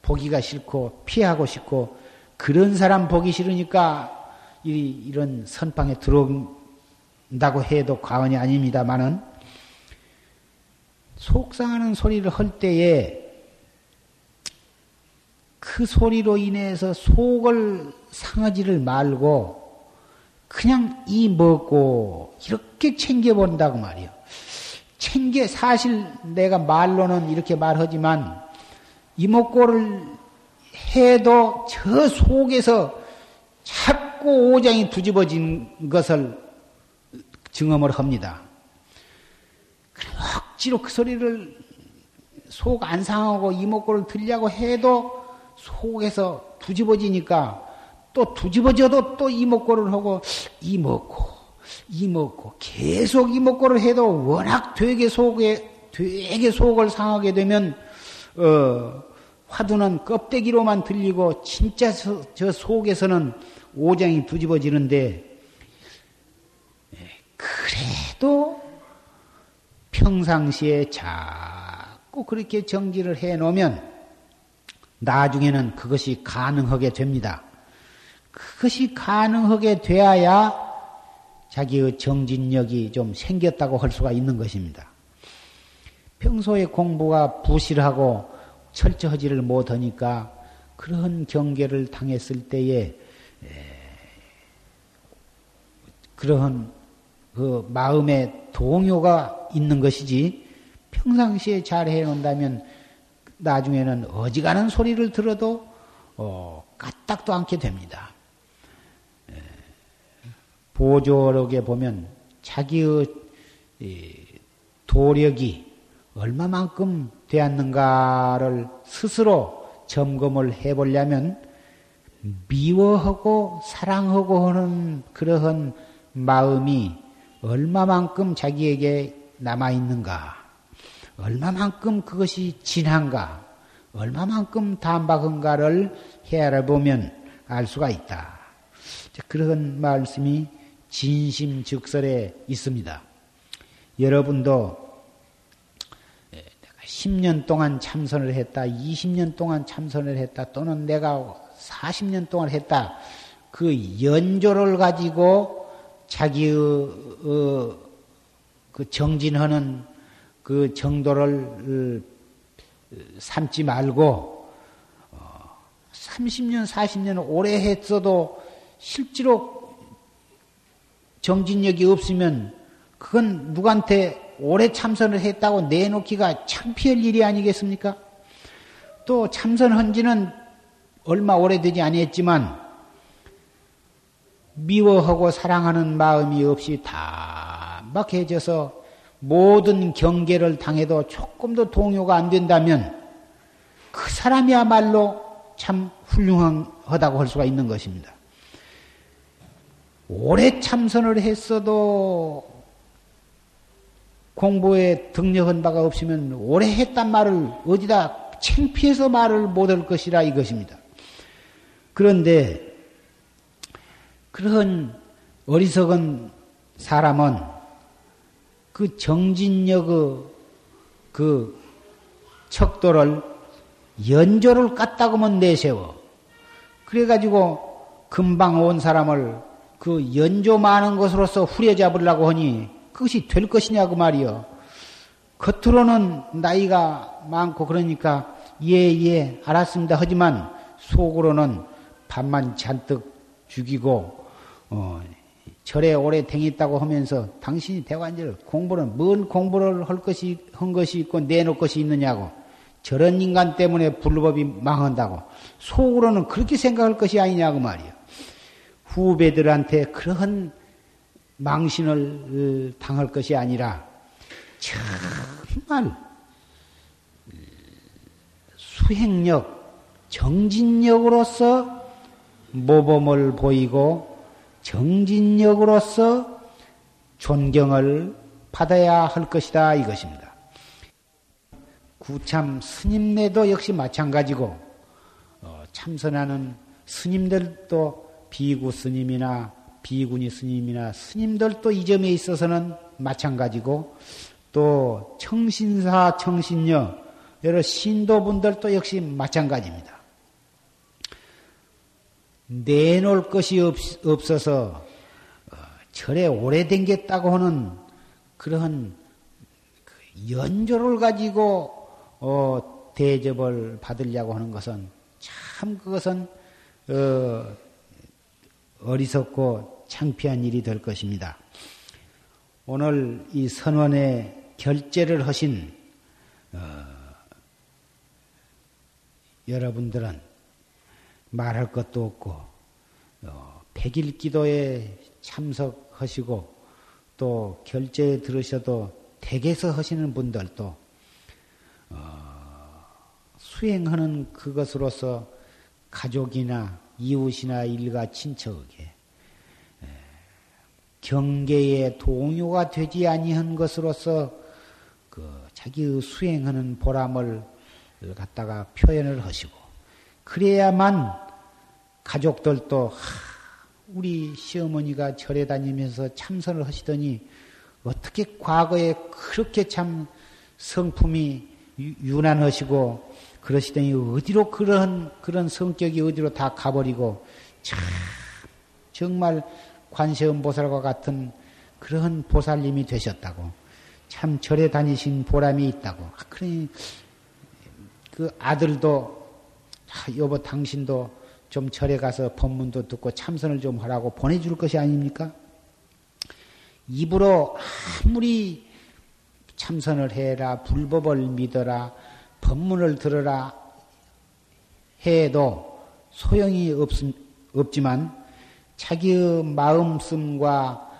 보기가 싫고 피하고 싶고 그런 사람 보기 싫으니까 이, 이런 선방에 들어온다고 해도 과언이 아닙니다만은 속상하는 소리를 할 때에 그 소리로 인해서 속을 상하지를 말고 그냥 이 먹고 이렇게 챙겨본다고 말이요. 챙겨 사실 내가 말로는 이렇게 말하지만 이목고를 해도 저 속에서 자꾸 오장이 뒤집어진 것을 증험을 합니다. 억지로 그 소리를 속 안 상하고 이목구를 들려고 해도 속에서 뒤집어지니까 또 뒤집어져도 또 이목구를 하고 이목구 이목구 계속 이목구를 해도 워낙 되게 속에 되게 속을 상하게 되면 어 화두는 껍데기로만 들리고 진짜 저, 저 속에서는 오장이 뒤집어지는데 예, 그래도 평상시에 자꾸 그렇게 정지를 해 놓으면 나중에는 그것이 가능하게 됩니다. 그것이 가능하게 되어야 자기의 정진력이 좀 생겼다고 할 수가 있는 것입니다. 평소에 공부가 부실하고 철저하지를 못하니까 그런 경계를 당했을 때에 그러한 그 마음의 동요가 있는 것이지 평상시에 잘 해놓는다면 나중에는 어지간한 소리를 들어도 어, 까딱도 않게 됩니다. 보조록에 보면 자기의 도력이 얼마만큼 되었는가를 스스로 점검을 해보려면 미워하고 사랑하고 하는 그러한 마음이 얼마만큼 자기에게 남아있는가, 얼마만큼 그것이 진한가, 얼마만큼 담박한가를 헤아려 보면 알 수가 있다. 그런 말씀이 진심 즉설에 있습니다. 여러분도 10년 동안 참선을 했다, 20년 동안 참선을 했다, 또는 내가 40년 동안 했다. 그 연조를 가지고 자기의 어, 그 정진하는 그 정도를 어, 삼지 말고 30년, 어, 40년 오래 했어도 실제로 정진력이 없으면 그건 누구한테 오래 참선을 했다고 내놓기가 창피할 일이 아니겠습니까? 또 참선한 지는 얼마 오래되지 아니했지만 미워하고 사랑하는 마음이 없이 다 막해져서 모든 경계를 당해도 조금도 동요가 안 된다면 그 사람이야말로 참 훌륭하다고 할 수가 있는 것입니다. 오래 참선을 했어도 공부에 등력한 바가 없으면 오래 했단 말을 어디다 창피해서 말을 못할 것이라 이것입니다. 그런데 그런 어리석은 사람은 그 정진력의 그 척도를 연조를 깠다고만 내세워. 그래가지고 금방 온 사람을 그 연조 많은 것으로서 후려잡으려고 하니 그것이 될 것이냐고 말이요. 겉으로는 나이가 많고 그러니까 예예 예, 알았습니다. 하지만 속으로는 밥만 잔뜩 죽이고 어, 절에 오래 댕했다고 하면서 당신이 대관절 공부는 뭔 공부를 할 것이 한 것이 있고 내놓을 것이 있느냐고 저런 인간 때문에 불법이 망한다고 속으로는 그렇게 생각할 것이 아니냐고 말이야. 후배들한테 그러한 망신을 당할 것이 아니라 정말 수행력, 정진력으로서 모범을 보이고 정진력으로서 존경을 받아야 할 것이다 이것입니다. 구참 스님네도 역시 마찬가지고 어, 참선하는 스님들도 비구 스님이나 비구니 스님이나 스님들도 이 점에 있어서는 마찬가지고 또 청신사 청신녀 여러 신도분들도 역시 마찬가지입니다. 내놓을 것이 없, 어서 어, 절에 오래댕겼다고 하는 그러한 그 연조를 가지고 어, 대접을 받으려고 하는 것은 참 그것은 어, 어리석고 창피한 일이 될 것입니다. 오늘 이 선원의 결제를 하신 어, 여러분들은 말할 것도 없고 어, 백일 기도에 참석하시고 또 결제 들으셔도 댁에서 하시는 분들도 어, 수행하는 그것으로서 가족이나 이웃이나 일가 친척에게 경계의 동요가 되지 아니한 것으로서 그 자기의 수행하는 보람을 갖다가 표현을 하시고 그래야만 가족들도 우리 시어머니가 절에 다니면서 참선을 하시더니 어떻게 과거에 그렇게 참 성품이 유난하시고 그러시더니 어디로 그런 그런 성격이 어디로 다 가버리고 참 정말 관세음 보살과 같은 그런 보살님이 되셨다고. 참 절에 다니신 보람이 있다고. 아, 그러니 그 아들도 아, 여보 당신도 좀 절에 가서 법문도 듣고 참선을 좀 하라고 보내줄 것이 아닙니까? 입으로 아무리 참선을 해라 불법을 믿어라 법문을 들어라 해도 소용이 없, 없지만 자기의 마음씀과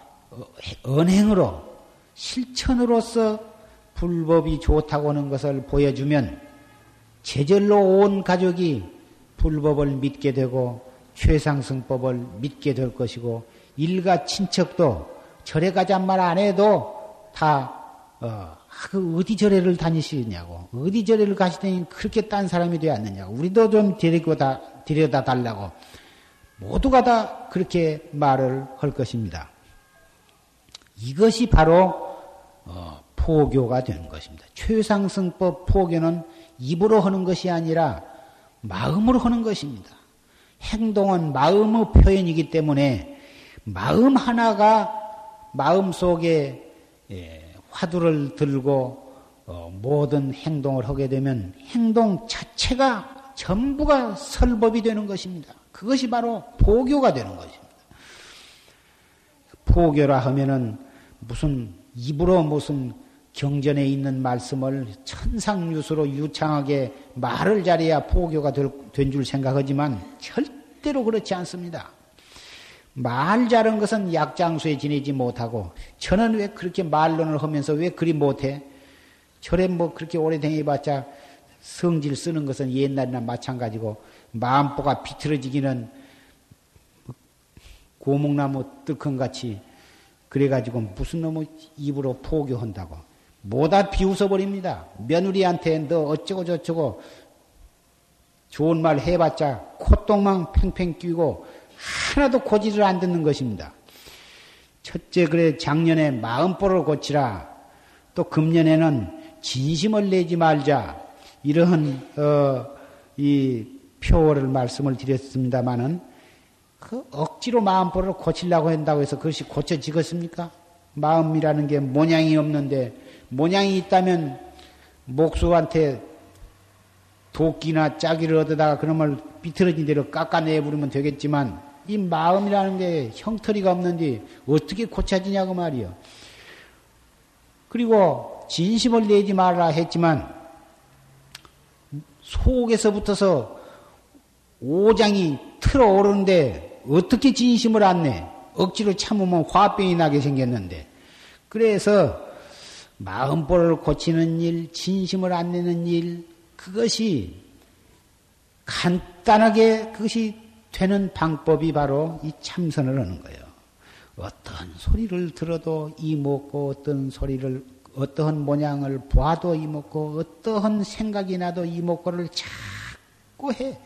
언행으로 실천으로서 불법이 좋다고 하는 것을 보여주면 제절로 온 가족이 불법을 믿게 되고 최상승법을 믿게 될 것이고 일가 친척도 절에 가자 말안 해도 다 어, 그 어디 절에를 다니시냐고 어디 절에를 가시더니 그렇게 딴 사람이 되었느냐고 우리도 좀 데리고 다 데려다 달라고 모두가 다 그렇게 말을 할 것입니다. 이것이 바로 어, 포교가 되는 것입니다. 최상승법 포교는 입으로 하는 것이 아니라 마음으로 하는 것입니다. 행동은 마음의 표현이기 때문에 마음 하나가 마음 속에 예, 화두를 들고 어, 모든 행동을 하게 되면 행동 자체가 전부가 설법이 되는 것입니다. 그것이 바로 포교가 되는 것입니다. 포교라 하면은 무슨 입으로 무슨 경전에 있는 말씀을 천상유수로 유창하게 말을 잘해야 포교가 된 줄 생각하지만 절대로 그렇지 않습니다. 말 잘한 것은 약장수에 지내지 못하고 저는 왜 그렇게 말론을 하면서 왜 그리 못해? 저래 뭐 그렇게 오래 다해봤자 성질 쓰는 것은 옛날이나 마찬가지고 마음보가 비틀어지기는 고목나무 뜰큰같이 그래가지고 무슨 놈의 입으로 포교한다고 뭐다 비웃어버립니다. 며느리한테 너 어쩌고 저쩌고 좋은 말 해봤자 콧똥만 팽팽 끼고 하나도 고지를 안 듣는 것입니다. 첫째 그래 작년에 마음보를 고치라 또 금년에는 진심을 내지 말자 이러한 어, 이 표를 말씀을 드렸습니다마는 그 억지로 마음보를 고치려고 한다고 해서 그것이 고쳐지겠습니까? 마음이라는 게 모양이 없는데 모양이 있다면 목수한테 도끼나 짜기를 얻어다가 그놈을 비틀어진 대로 깎아내 버리면 되겠지만 이 마음이라는 게 형터리가 없는데 어떻게 고쳐지냐고 말이요. 그리고 진심을 내지 말라 했지만 속에서부터서 오장이 틀어오르는데 어떻게 진심을 안 내? 억지로 참으면 화병이 나게 생겼는데. 그래서 마음보를 고치는 일, 진심을 안 내는 일, 그것이 간단하게 그것이 되는 방법이 바로 이 참선을 하는 거예요. 어떤 소리를 들어도 이먹고 어떤 소리를 어떠한 모양을 봐도 이먹고 어떠한 생각이 나도 이먹고를 자꾸 해.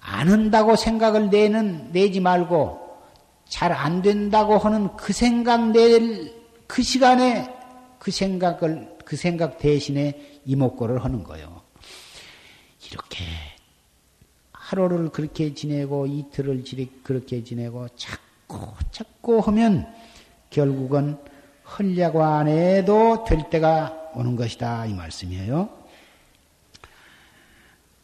안 한다고 생각을 내는 내지 말고 잘 안 된다고 하는 그 생각 낼 그 시간에 그 생각을 그 생각 대신에 이목고를 하는 거예요. 이렇게 하루를 그렇게 지내고 이틀을 그렇게 지내고 자꾸 자꾸 하면 결국은 헐려고 안 해도 될 때가 오는 것이다 이 말씀이에요.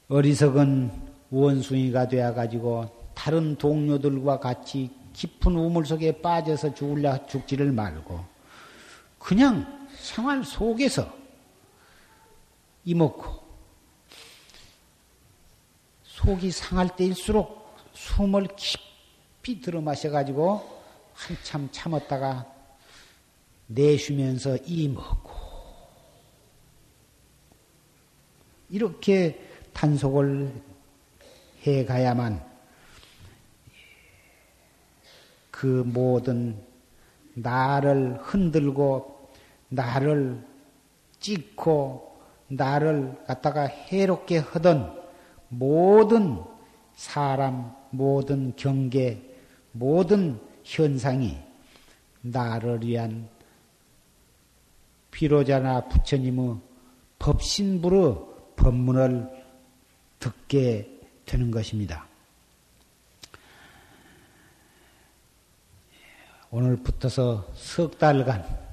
어리석은 원숭이가 되어 가지고 다른 동료들과 같이 깊은 우물 속에 빠져서 죽을라 죽지를 말고 그냥 생활 속에서 이먹고 속이 상할 때일수록 숨을 깊이 들어 마셔가지고 한참 참았다가 내쉬면서 이먹고 이렇게 단속을 해 가야만 그 모든 나를 흔들고 나를 찍고 나를 갖다가 해롭게 하던 모든 사람, 모든 경계, 모든 현상이 나를 위한 비로자나 부처님의 법신부로 법문을 듣게 되는 것입니다. 오늘부터서 석 달간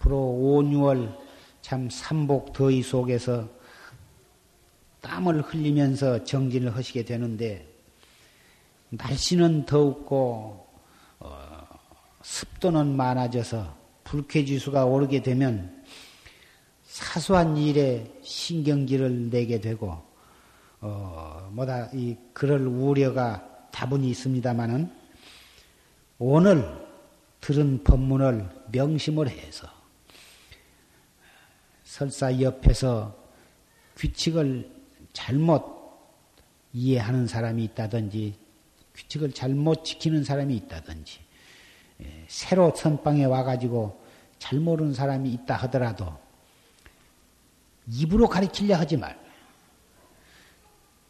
앞으로 5, 6월 참 삼복 더위 속에서 땀을 흘리면서 정진을 하시게 되는데 날씨는 더웠고 어, 습도는 많아져서 불쾌지수가 오르게 되면 사소한 일에 신경질을 내게 되고 어, 뭐다 이 그럴 우려가 다분히 있습니다마는 오늘 들은 법문을 명심을 해서 설사 옆에서 규칙을 잘못 이해하는 사람이 있다든지 규칙을 잘못 지키는 사람이 있다든지 예, 새로 선방에 와가지고 잘 모르는 사람이 있다 하더라도 입으로 가리키려 하지 말.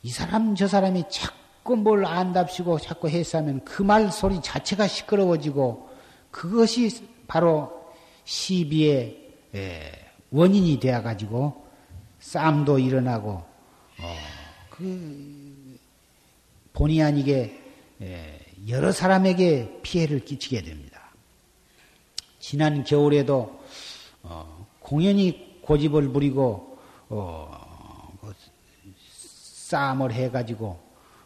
이 사람 저 사람이 자꾸 뭘 안답시고 자꾸 했으면 그 말 소리 자체가 시끄러워지고 그것이 바로 시비의 예, 원인이 되어 가지고 싸움도 일어나고 어, 그 본의 아니게 예, 여러 사람에게 피해를 끼치게 됩니다. 지난 겨울에도 어, 공연히 고집을 부리고 어, 그 싸움을 해가지고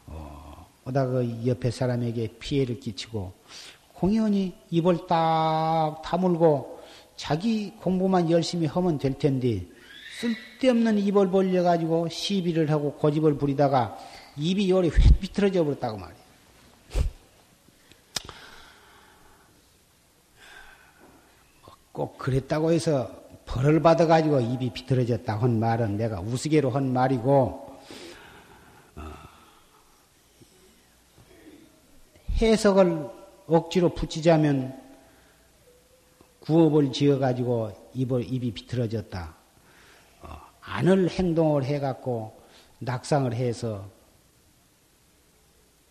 어, 오다 그 옆에 사람에게 피해를 끼치고 공연히 입을 딱 다물고 자기 공부만 열심히 하면 될 텐데 쓸데없는 입을 벌려가지고 시비를 하고 고집을 부리다가 입이 요리 휙 비틀어져 버렸다고 말이에요. 꼭 그랬다고 해서 벌을 받아가지고 입이 비틀어졌다 한 말은 내가 우스개로 한 말이고, 어, 해석을 억지로 붙이자면 구업을 지어가지고 입을, 입이 비틀어졌다. 안을 행동을 해갖고 낙상을 해서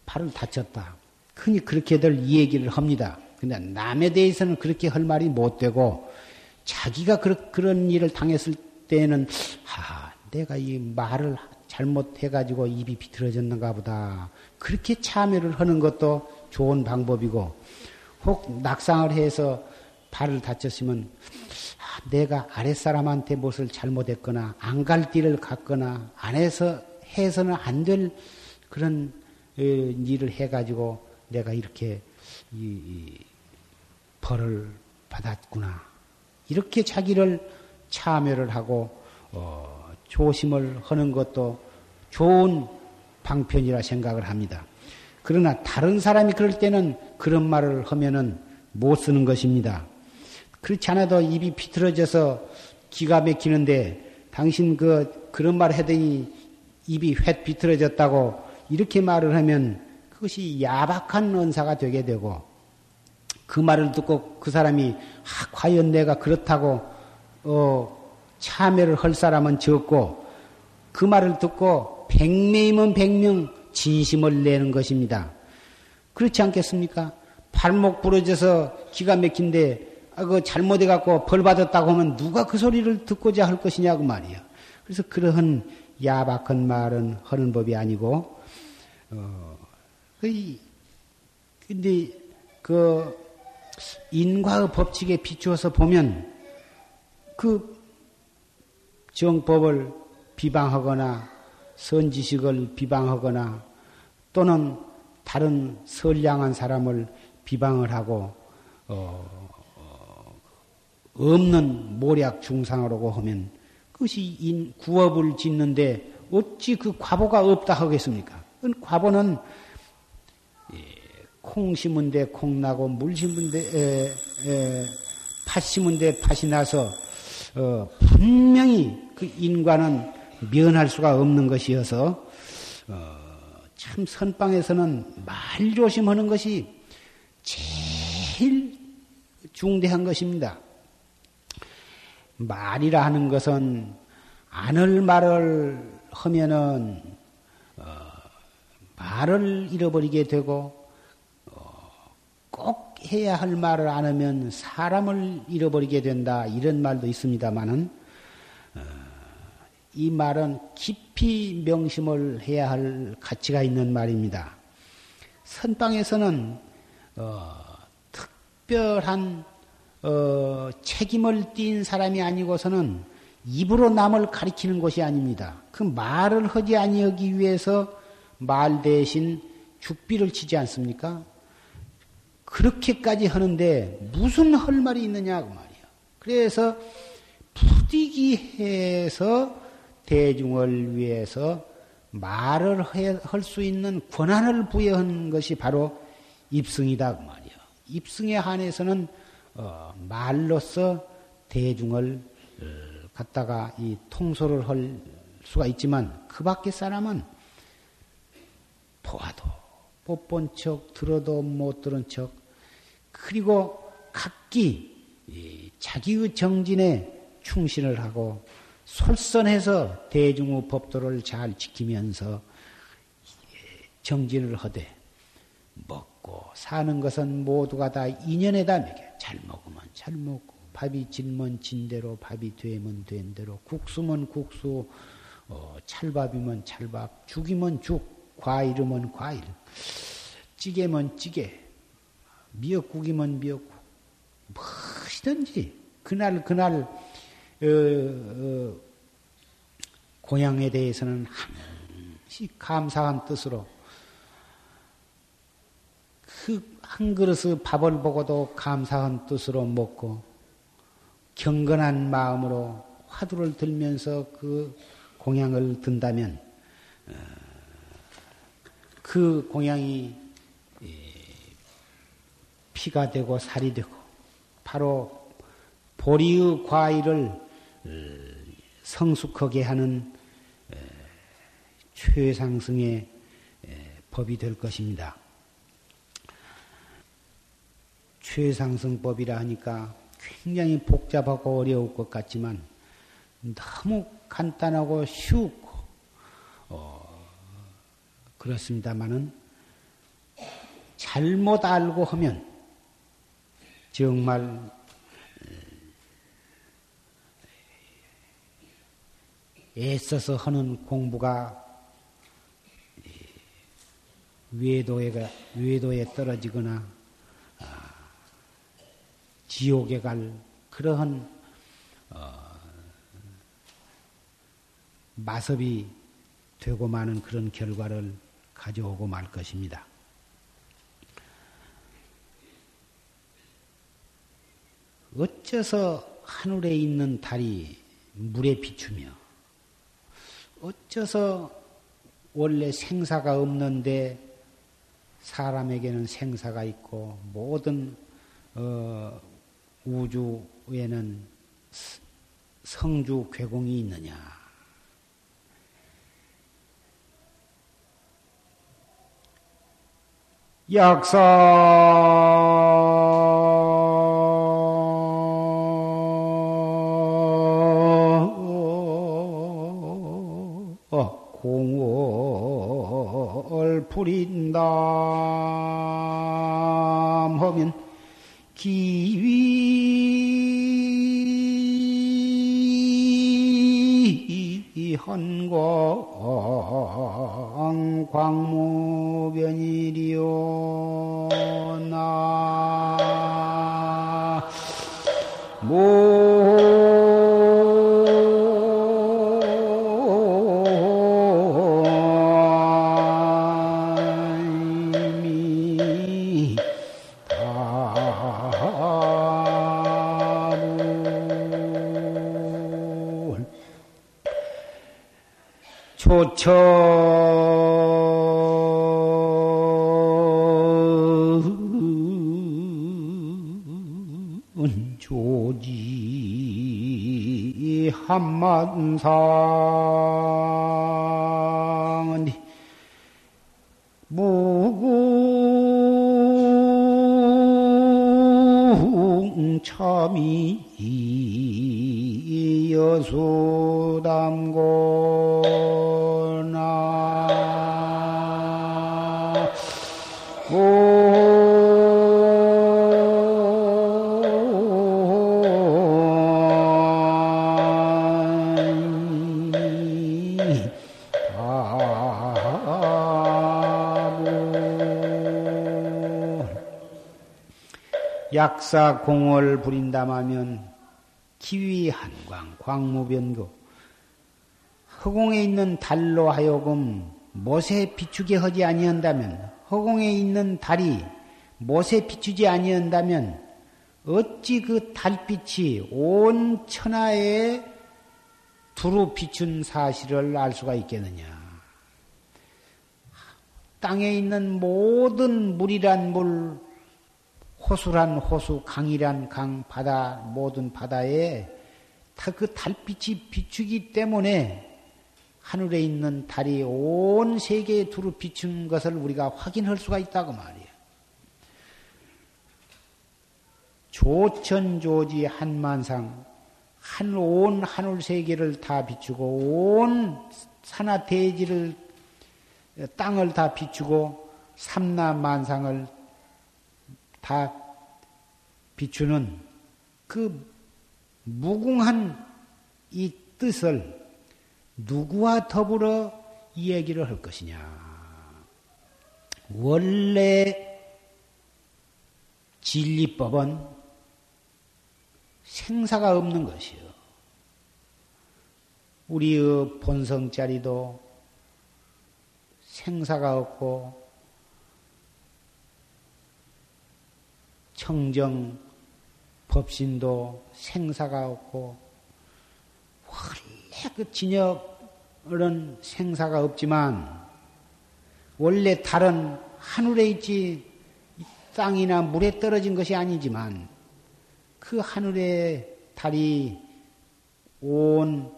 팔을 다쳤다. 흔히 그렇게들 이 얘기를 합니다. 근데 남에 대해서는 그렇게 할 말이 못 되고 자기가 그런, 그런 일을 당했을 때는 아, 내가 이 말을 잘못해가지고 입이 비틀어졌는가 보다. 그렇게 참여를 하는 것도 좋은 방법이고 혹 낙상을 해서 발을 다쳤으면 내가 아랫사람한테 무엇을 잘못했거나 안 갈 길을 갔거나 안 해서 해서는 안 될 그런 어, 일을 해가지고 내가 이렇게 이, 벌을 받았구나. 이렇게 자기를 참여를 하고 어, 조심을 하는 것도 좋은 방편이라 생각을 합니다. 그러나 다른 사람이 그럴 때는 그런 말을 하면은 못 쓰는 것입니다. 그렇지 않아도 입이 비틀어져서 기가 막히는데 당신 그 그런 말 하더니 입이 횟 비틀어졌다고 이렇게 말을 하면 그것이 야박한 언사가 되게 되고 그 말을 듣고 그 사람이 아, 과연 내가 그렇다고 어, 참여를 할 사람은 적고 그 말을 듣고 백명이면 백명 진심을 내는 것입니다. 그렇지 않겠습니까? 발목 부러져서 기가 막힌데 아, 그 잘못해 갖고 벌 받았다고 하면 누가 그 소리를 듣고자 할 것이냐고 말이야. 그래서 그러한 야박한 말은 하는 법이 아니고 어, 그, 근데 그 인과의 법칙에 비추어서 보면 그 정법을 비방하거나 선지식을 비방하거나 또는 다른 선량한 사람을 비방을 하고 어, 어, 없는 모략 중상으로고 하면 그것이 인, 구업을 짓는데 어찌 그 과보가 없다 하겠습니까? 과보는 예, 콩 심은 데 콩 나고 물 심은 데, 팥 심은 데 팥이 나서 어, 분명히 그 인과는 면할 수가 없는 것이어서 어, 참 선방에서는 말 조심하는 것이 제일 중대한 것입니다. 말이라 하는 것은 안을 말을 하면은 어, 말을 잃어버리게 되고 어, 꼭 해야 할 말을 안 하면 사람을 잃어버리게 된다 이런 말도 있습니다만은 어, 이 말은 깊이 명심을 해야 할 가치가 있는 말입니다. 선방에서는 어, 특별한 어, 책임을 띈 사람이 아니고서는 입으로 남을 가리키는 것이 아닙니다. 그 말을 하지 아니하기 위해서 말 대신 죽비를 치지 않습니까? 그렇게까지 하는데 무슨 할 말이 있느냐고 말이야. 그래서 부디기해서 대중을 위해서 말을 할 수 있는 권한을 부여한 것이 바로 입승이다 그 말이야. 입승에 한해서는 어, 말로서 대중을 어, 갖다가 이 통솔을 할 수가 있지만 그 밖의 사람은 보아도 못 본 척, 들어도 못 들은 척, 그리고 각기 자기의 정진에 충실을 하고 솔선해서 대중의 법도를 잘 지키면서 정진을 하되 먹고 사는 것은 모두가 다 인연에다 먹여. 잘 먹으면 잘 먹고 밥이 진면 진대로 밥이 되면 된 대로. 국수면 국수 어, 찰밥이면 찰밥 죽이면 죽 과일이면 과일 찌개면 찌개 미역국이면 미역국 무엇이든지 그날 그날 어, 어, 고향에 대해서는 항시 감사한 뜻으로 그 한 그릇의 밥을 보고도 감사한 뜻으로 먹고 경건한 마음으로 화두를 들면서 그 공양을 든다면 어, 그 공양이 피가 되고 살이 되고 바로 보리의 과일을 어, 성숙하게 하는 최상승의 법이 될 것입니다. 최상승법이라 하니까 굉장히 복잡하고 어려울 것 같지만 너무 간단하고 쉽고 어, 그렇습니다만은 잘못 알고 하면 정말 애써서 하는 공부가 외도에, 외도에 떨어지거나 지옥에 갈 그러한 어, 마섭이 되고 마는 그런 결과를 가져오고 말 것입니다. 어째서 하늘에 있는 달이 물에 비추며 어째서 원래 생사가 없는데 사람에게는 생사가 있고 모든 어, 우주에는 성주 괴공이 있느냐? 약사 어, 공월 부린다. 기위 헌광 광무변이리오 한만 약사 공을 부린다마면 기위 한광 광무변고 허공에 있는 달로 하여금 못에 비추게 하지 아니한다면 허공에 있는 달이 못에 비추지 아니한다면 어찌 그 달빛이 온 천하에 두루 비춘 사실을 알 수가 있겠느냐. 땅에 있는 모든 물이란 물, 호수란 호수, 강이란 강, 바다, 모든 바다에 다 그 달빛이 비추기 때문에 하늘에 있는 달이 온 세계에 두루 비춘 것을 우리가 확인할 수가 있다고 말이야. 조천조지 한만상, 한 온 하늘 세계를 다 비추고 온 산하 대지를 땅을 다 비추고 삼나 만상을 다 비추는 그 무궁한 이 뜻을 누구와 더불어 이야기를 할 것이냐. 원래 진리법은 생사가 없는 것이요. 우리의 본성자리도 생사가 없고 청정 법신도 생사가 없고 원래 그 진역은 생사가 없지만 원래 달은 하늘에 있지 땅이나 물에 떨어진 것이 아니지만 그 하늘의 달이 온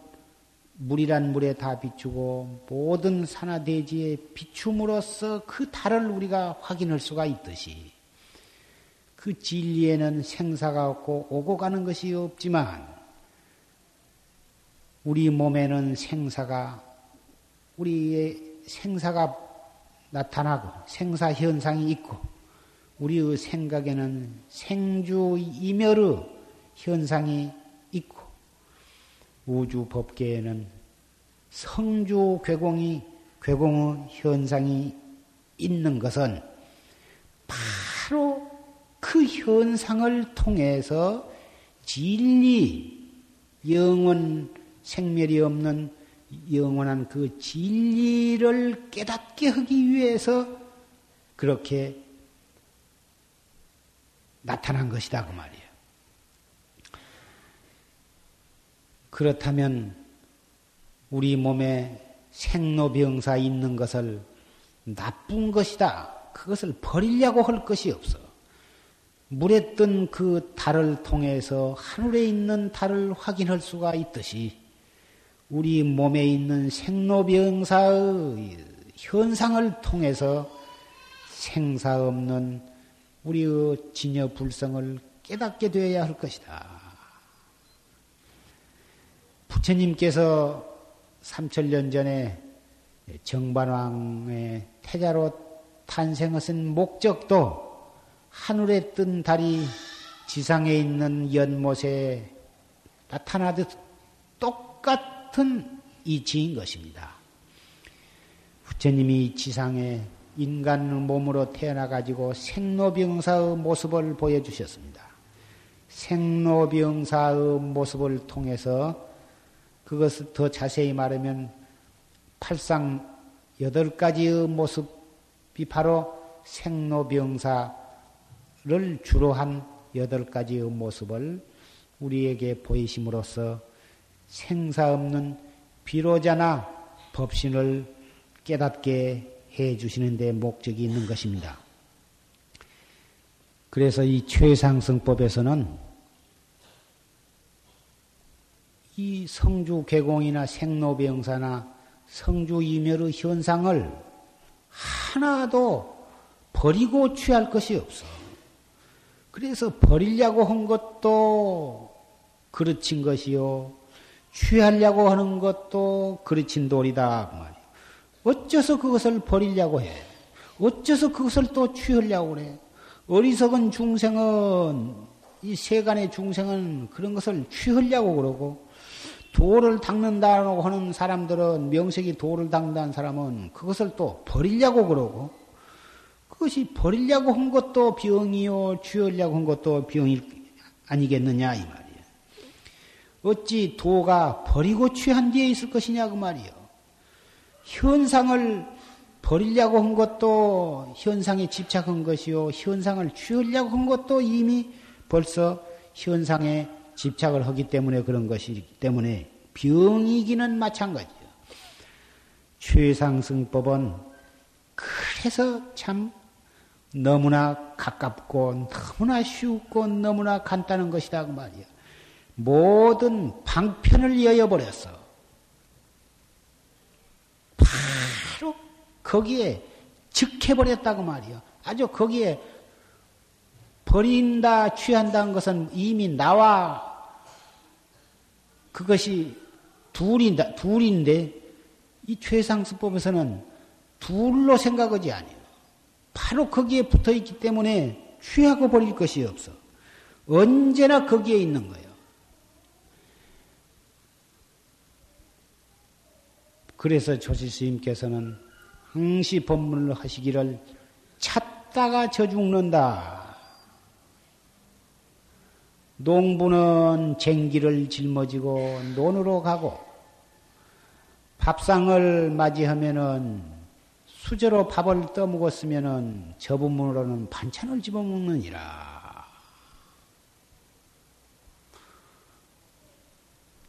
물이란 물에 다 비추고 모든 산하 대지에 비춤으로써 그 달을 우리가 확인할 수가 있듯이 그 진리에는 생사가 없고 오고 가는 것이 없지만 우리 몸에는 생사가 우리의 생사가 나타나고 생사 현상이 있고 우리의 생각에는 생주 이멸의 현상이 있고 우주 법계에는 성주 괴공이 괴공의 현상이 있는 것은 바로 그 현상을 통해서 진리 영원 생멸이 없는 영원한 그 진리를 깨닫게 하기 위해서 그렇게 나타난 것이다 그 말이에요. 그렇다면 우리 몸에 생로병사 있는 것을 나쁜 것이다. 그것을 버리려고 할 것이 없어. 물에 뜬 그 달을 통해서 하늘에 있는 달을 확인할 수가 있듯이 우리 몸에 있는 생로병사의 현상을 통해서 생사 없는 우리의 진여 불성을 깨닫게 되어야 할 것이다. 부처님께서 3천년 전에 정반왕의 태자로 탄생하신 목적도 하늘에 뜬 달이 지상에 있는 연못에 나타나듯 똑같은 이치인 것입니다. 부처님이 지상에 인간 몸으로 태어나가지고 생로병사의 모습을 보여주셨습니다. 생로병사의 모습을 통해서 그것을 더 자세히 말하면 팔상 여덟 가지의 모습이 바로 생로병사 를 주로 한 여덟 가지의 모습을 우리에게 보이심으로써 생사 없는 비로자나 법신을 깨닫게 해 주시는 데 목적이 있는 것입니다. 그래서 이 최상승법에서는 이 성주 개공이나 생로병사나 성주 이멸의 현상을 하나도 버리고 취할 것이 없어. 그래서 버리려고 한 것도 그르친 것이요. 취하려고 하는 것도 그르친 돌이다. 그. 어째서 그것을 버리려고 해? 어째서 그것을 또 취하려고 그래? 어리석은 중생은, 이 세간의 중생은 그런 것을 취하려고 그러고, 도를 닦는다고 하는 사람들은 명색이 도를 닦는다는 사람은 그것을 또 버리려고 그러고 그것이 버리려고 한 것도 병이요 취하려고 한 것도 병이 아니겠느냐 이 말이에요. 어찌 도가 버리고 취한 뒤에 있을 것이냐 그 말이요. 현상을 버리려고 한 것도 현상에 집착한 것이요 현상을 취하려고 한 것도 이미 벌써 현상에 집착을 하기 때문에 그런 것이기 때문에 병이기는 마찬가지요. 최상승법은 그래서 참 너무나 가깝고 너무나 쉽고 너무나 간단한 것이다 그 말이야. 모든 방편을 여여버렸어. 바로 거기에 즉해버렸다고 말이야. 아주 거기에 버린다, 취한다는 것은 이미 나와 그것이 둘인다, 둘인데 이 최상수법에서는 둘로 생각하지 아니에요. 바로 거기에 붙어 있기 때문에 취하고 버릴 것이 없어. 언제나 거기에 있는 거예요. 그래서 조실스님께서는 항시 법문을 하시기를 찾다가 저 죽는다. 농부는 쟁기를 짊어지고 논으로 가고 밥상을 맞이하면은 수저로 밥을 떠먹었으면은 저분문으로는 반찬을 집어먹느니라.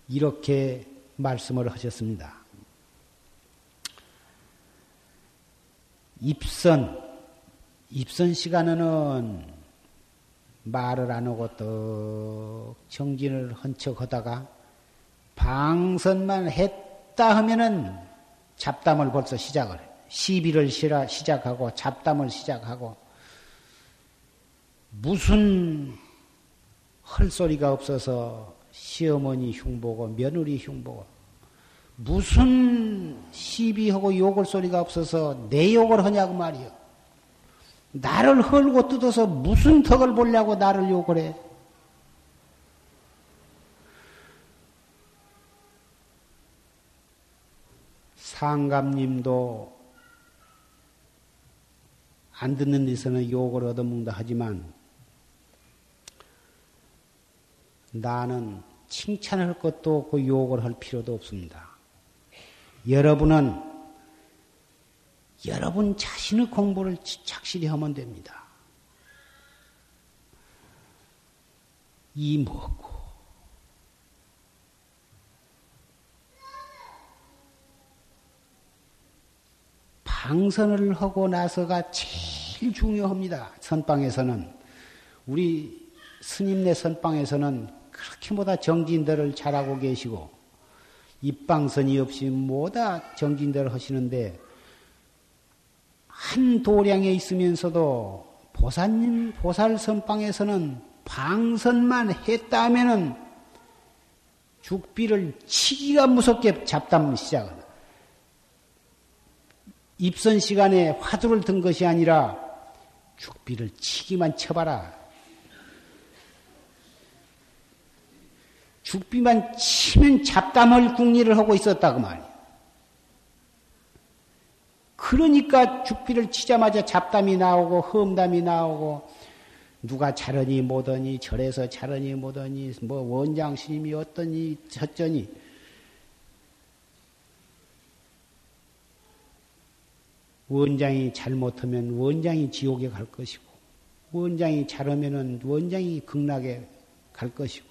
이렇게 말씀을 하셨습니다. 입선, 입선 시간에는 말을 안 하고 떡 정진을 헌척 하다가 방선만 했다 하면은 잡담을 벌써 시작을 해. 시비를 시작하고 잡담을 시작하고 무슨 헐소리가 없어서 시어머니 흉보고 며느리 흉보고 무슨 시비하고 욕을 소리가 없어서 내 욕을 하냐고 말이요. 나를 헐고 뜯어서 무슨 덕을 보려고 나를 욕을 해? 상감님도 안 듣는 데서는 욕을 얻어먹는다 하지만 나는 칭찬할 것도 없고 욕을 할 필요도 없습니다. 여러분은 여러분 자신의 공부를 착실히 하면 됩니다. 이 뭐고? 방선을 하고 나서가 제일 중요합니다. 선방에서는. 우리 스님네 선방에서는 그렇게보다 정진들을 잘하고 계시고, 입방선이 없이 뭐다 정진들을 하시는데, 한 도량에 있으면서도 보살님, 보살 선방에서는 방선만 했다 하면은 죽비를 치기가 무섭게 잡담 시작하다. 입선 시간에 화두를 든 것이 아니라 죽비를 치기만 쳐봐라. 죽비만 치면 잡담을 궁리를 하고 있었다 그 말이야. 그러니까 죽비를 치자마자 잡담이 나오고 험담이 나오고 누가 자르니 뭐더니 절에서 자르니 뭐더니 뭐 원장 스님이 어떠니 저쩌니 원장이 잘못하면 원장이 지옥에 갈 것이고 원장이 잘하면은 원장이 극락에 갈 것이고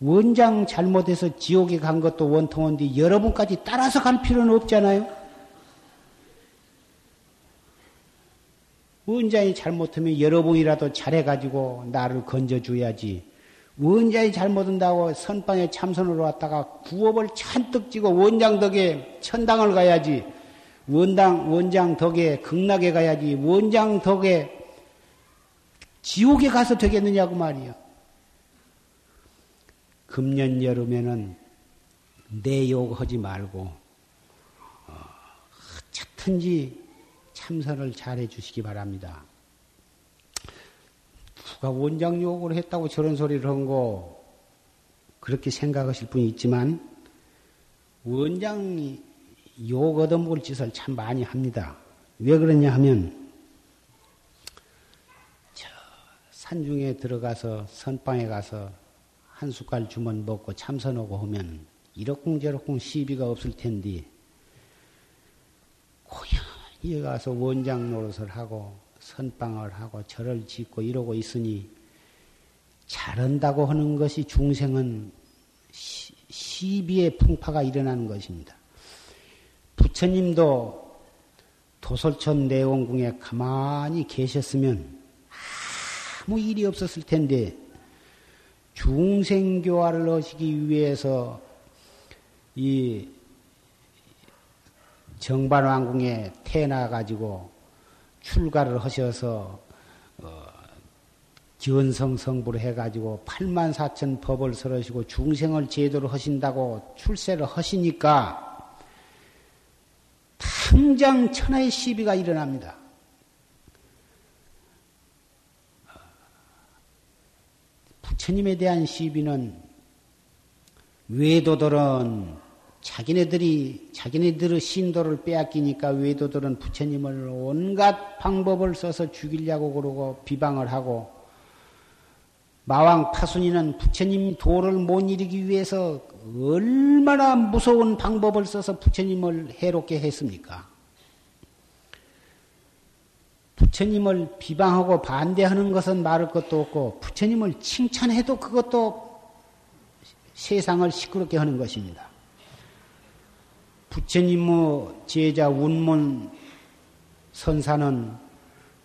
원장 잘못해서 지옥에 간 것도 원통인데 여러분까지 따라서 갈 필요는 없잖아요. 원장이 잘못하면 여러분이라도 잘해가지고 나를 건져줘야지. 원장이 잘못한다고 선방에 참선으로 왔다가 구업을 잔뜩 쥐고 원장 덕에 천당을 가야지. 원당, 원장 덕에 극락에 가야지. 원장 덕에 지옥에 가서 되겠느냐고 말이요. 금년 여름에는 내 욕하지 말고, 어, 어쨌든지 참선을 잘해 주시기 바랍니다. 누가 원장 욕을 했다고 저런 소리를 한 거, 그렇게 생각하실 분이 있지만, 원장이 욕 얻어먹을 짓을 참 많이 합니다. 왜 그러냐 하면, 저 산중에 들어가서 선방에 가서 한 숟갈 주문 먹고 참선하고 하면 이러쿵저러쿵 시비가 없을 텐데, 고향 이에 가서 원장 노릇을 하고 선방을 하고 절을 짓고 이러고 있으니 잘한다고 하는 것이 중생은 시, 시비의 풍파가 일어나는 것입니다. 부처님도 도솔천 내원궁에 가만히 계셨으면 아무 일이 없었을 텐데 중생교화를 하시기 위해서 이 정반왕궁에 태어나 가지고 출가를 하셔서 어, 견성성부를 해가지고 8만 4천 법을 설하시고 중생을 제대로 하신다고 출세를 하시니까 당장 천하의 시비가 일어납니다. 부처님에 대한 시비는 외도들은 자기네들이 자기네들의 신도를 빼앗기니까 외도들은 부처님을 온갖 방법을 써서 죽이려고 그러고 비방을 하고 마왕 파순이는 부처님 도를 못 이루기 위해서 얼마나 무서운 방법을 써서 부처님을 해롭게 했습니까? 부처님을 비방하고 반대하는 것은 말할 것도 없고 부처님을 칭찬해도 그것도 세상을 시끄럽게 하는 것입니다. 부처님의 제자 운문 선사는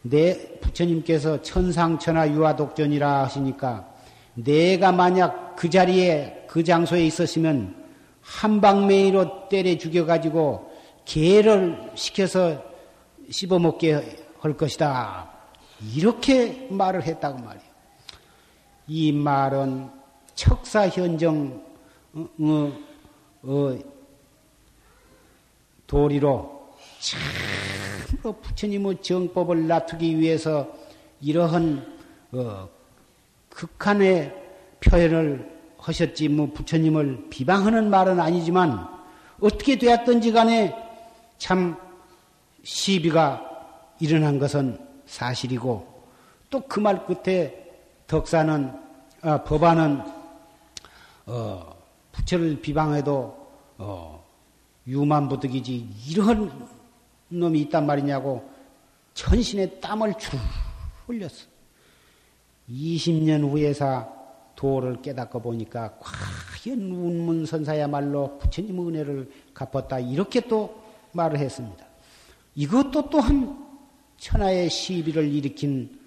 내 부처님께서 천상천하 유화독전이라 하시니까 내가 만약 그 자리에 그 장소에 있었으면 한방매이로 때려 죽여가지고 개를 시켜서 씹어먹게 할 것이다. 이렇게 말을 했다고 말이에요. 이 말은 척사현정 어, 어, 어, 도리로 참으로 부처님의 정법을 놔두기 위해서 이러한 어, 극한의 표현을 하셨지 뭐 부처님을 비방하는 말은 아니지만 어떻게 되었든지 간에 참 시비가 일어난 것은 사실이고 또 그 말 끝에 덕사는 아, 법안은 어, 부처를 비방해도 어, 유만부득이지 이런 놈이 있단 말이냐고 천신의 땀을 줄 흘렸어. 20년 후에서 도를 깨닫고 보니까 과연 운문선사야말로 부처님 은혜를 갚았다 이렇게 또 말을 했습니다. 이것도 또한 천하의 시비를 일으킨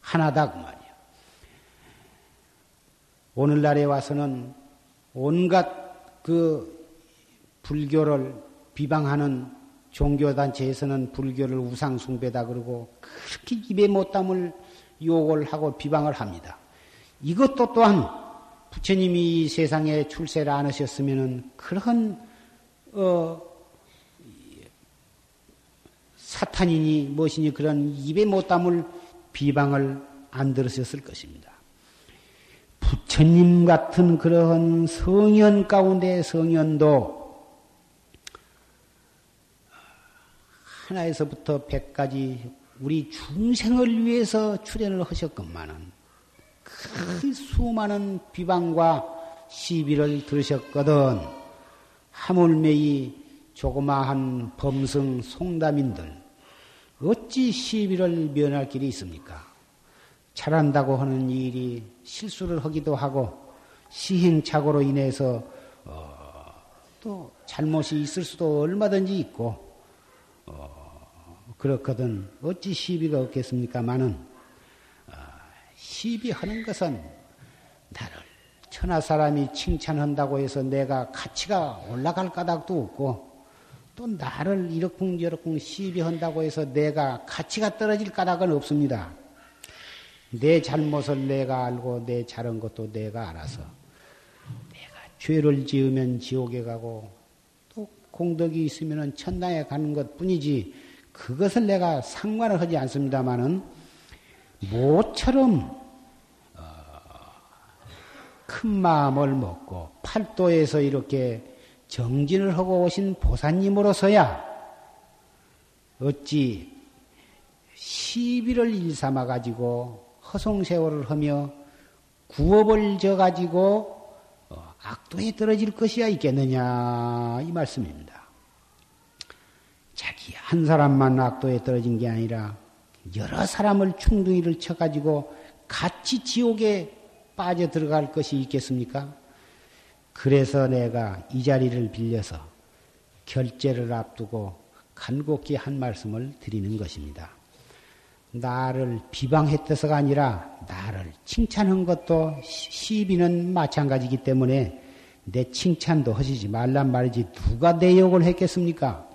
하나다 그 말이야. 오늘날에 와서는 온갖 그 불교를 비방하는 종교단체에서는 불교를 우상숭배다 그러고 그렇게 입에 못 담을 욕을 하고 비방을 합니다. 이것도 또한 부처님이 세상에 출세를 안 하셨으면은 그런 어, 사탄이니 무엇이니 그런 입에 못 담을 비방을 안 들으셨을 것입니다. 부처님 같은 그러한 성현 가운데 성현도 하나에서부터 백까지 우리 중생을 위해서 출연을 하셨건만은 그 수많은 비방과 시비를 들으셨거든 하물며 이 조그마한 범승 송담인들 어찌 시비를 면할 길이 있습니까? 잘한다고 하는 일이 실수를 하기도 하고 시행착오로 인해서 어, 또 잘못이 있을 수도 얼마든지 있고 어, 그렇거든 어찌 시비가 없겠습니까마는 어, 시비하는 것은 나를 천하 사람이 칭찬한다고 해서 내가 가치가 올라갈 까닭도 없고 또 나를 이러쿵저러쿵 시비한다고 해서 내가 가치가 떨어질 까닭은 없습니다. 내 잘못을 내가 알고 내 잘한 것도 내가 알아서 내가 죄를 지으면 지옥에 가고 또 공덕이 있으면 천당에 가는 것 뿐이지 그것을 내가 상관을 하지 않습니다마는 모처럼 어, 큰 마음을 먹고 팔도에서 이렇게 정진을 하고 오신 보사님으로서야 어찌 시비를 일삼아 가지고 허송세월을 하며 구업을 져 가지고 어, 악도에 떨어질 것이야 있겠느냐 이 말씀입니다. 자기 한 사람만 악도에 떨어진 게 아니라 여러 사람을 충둥이를 쳐가지고 같이 지옥에 빠져 들어갈 것이 있겠습니까? 그래서 내가 이 자리를 빌려서 결제를 앞두고 간곡히 한 말씀을 드리는 것입니다. 나를 비방했다서가 아니라 나를 칭찬한 것도 시비는 마찬가지이기 때문에 내 칭찬도 하시지 말란 말이지 누가 내 욕을 했겠습니까?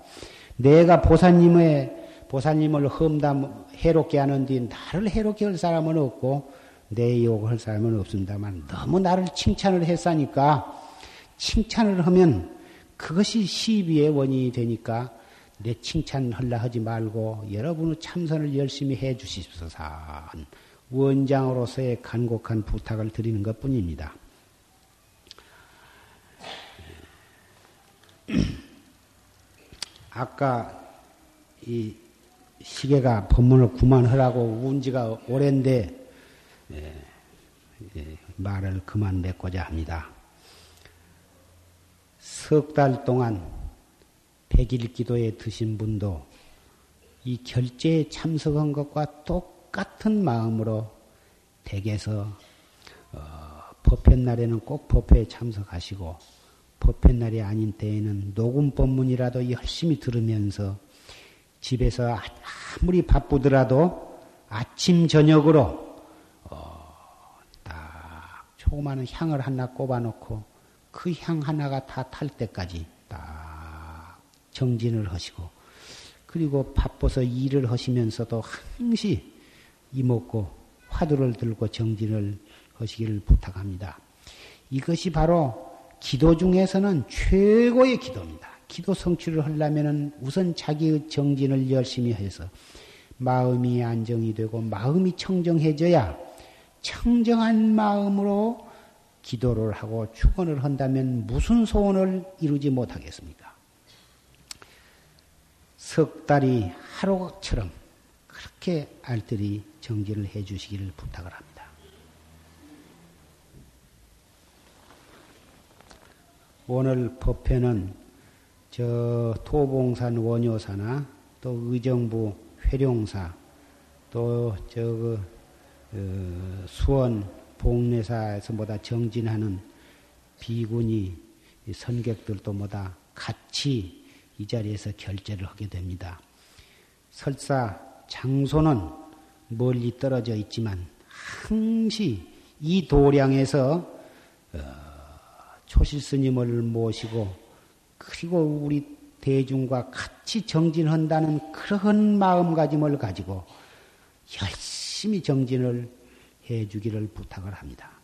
내가 보사님의 보사님을 험담 해롭게 하는 뒤 나를 해롭게 할 사람은 없고 내 욕을 할 사람은 없습니다만 너무 나를 칭찬을 했으니까 칭찬을 하면 그것이 시비의 원인이 되니까 내 칭찬하려 하지 말고 여러분의 참선을 열심히 해 주십소서 원장으로서의 간곡한 부탁을 드리는 것 뿐입니다. 아까 이 시계가 법문을 그만하라고 운 지가 오랜데 예, 예, 말을 그만 맺고자 합니다. 석 달 동안 백일 기도에 드신 분도 이 결제에 참석한 것과 똑같은 마음으로 댁에서 어, 법회 날에는 꼭 법회에 참석하시고 법회 날이 아닌 때에는 녹음 법문이라도 열심히 들으면서 집에서 아무리 바쁘더라도 아침 저녁으로 어, 딱 조그마한 향을 하나 꼽아놓고 그 향 하나가 다 탈 때까지 딱 정진을 하시고 그리고 바빠서 일을 하시면서도 항시 이먹고 화두를 들고 정진을 하시기를 부탁합니다. 이것이 바로 기도 중에서는 최고의 기도입니다. 기도 성취를 하려면 우선 자기의 정진을 열심히 해서 마음이 안정이 되고 마음이 청정해져야 청정한 마음으로 기도를 하고 축원을 한다면 무슨 소원을 이루지 못하겠습니까? 석 달이 하루처럼 그렇게 알뜰히 정진을 해 주시기를 부탁을 합니다. 오늘 법회는 저 토봉산 원효사나 또 의정부 회룡사 또저 그, 어, 수원 봉례사에서 보다 정진하는 비군이 선객들도 뭐다 같이 이 자리에서 결제를 하게 됩니다. 설사 장소는 멀리 떨어져 있지만 항시 이 도량에서 어, 초실 스님을 모시고 그리고 우리 대중과 같이 정진한다는 그런 마음가짐을 가지고 열심히 정진을 해 주기를 부탁을 합니다.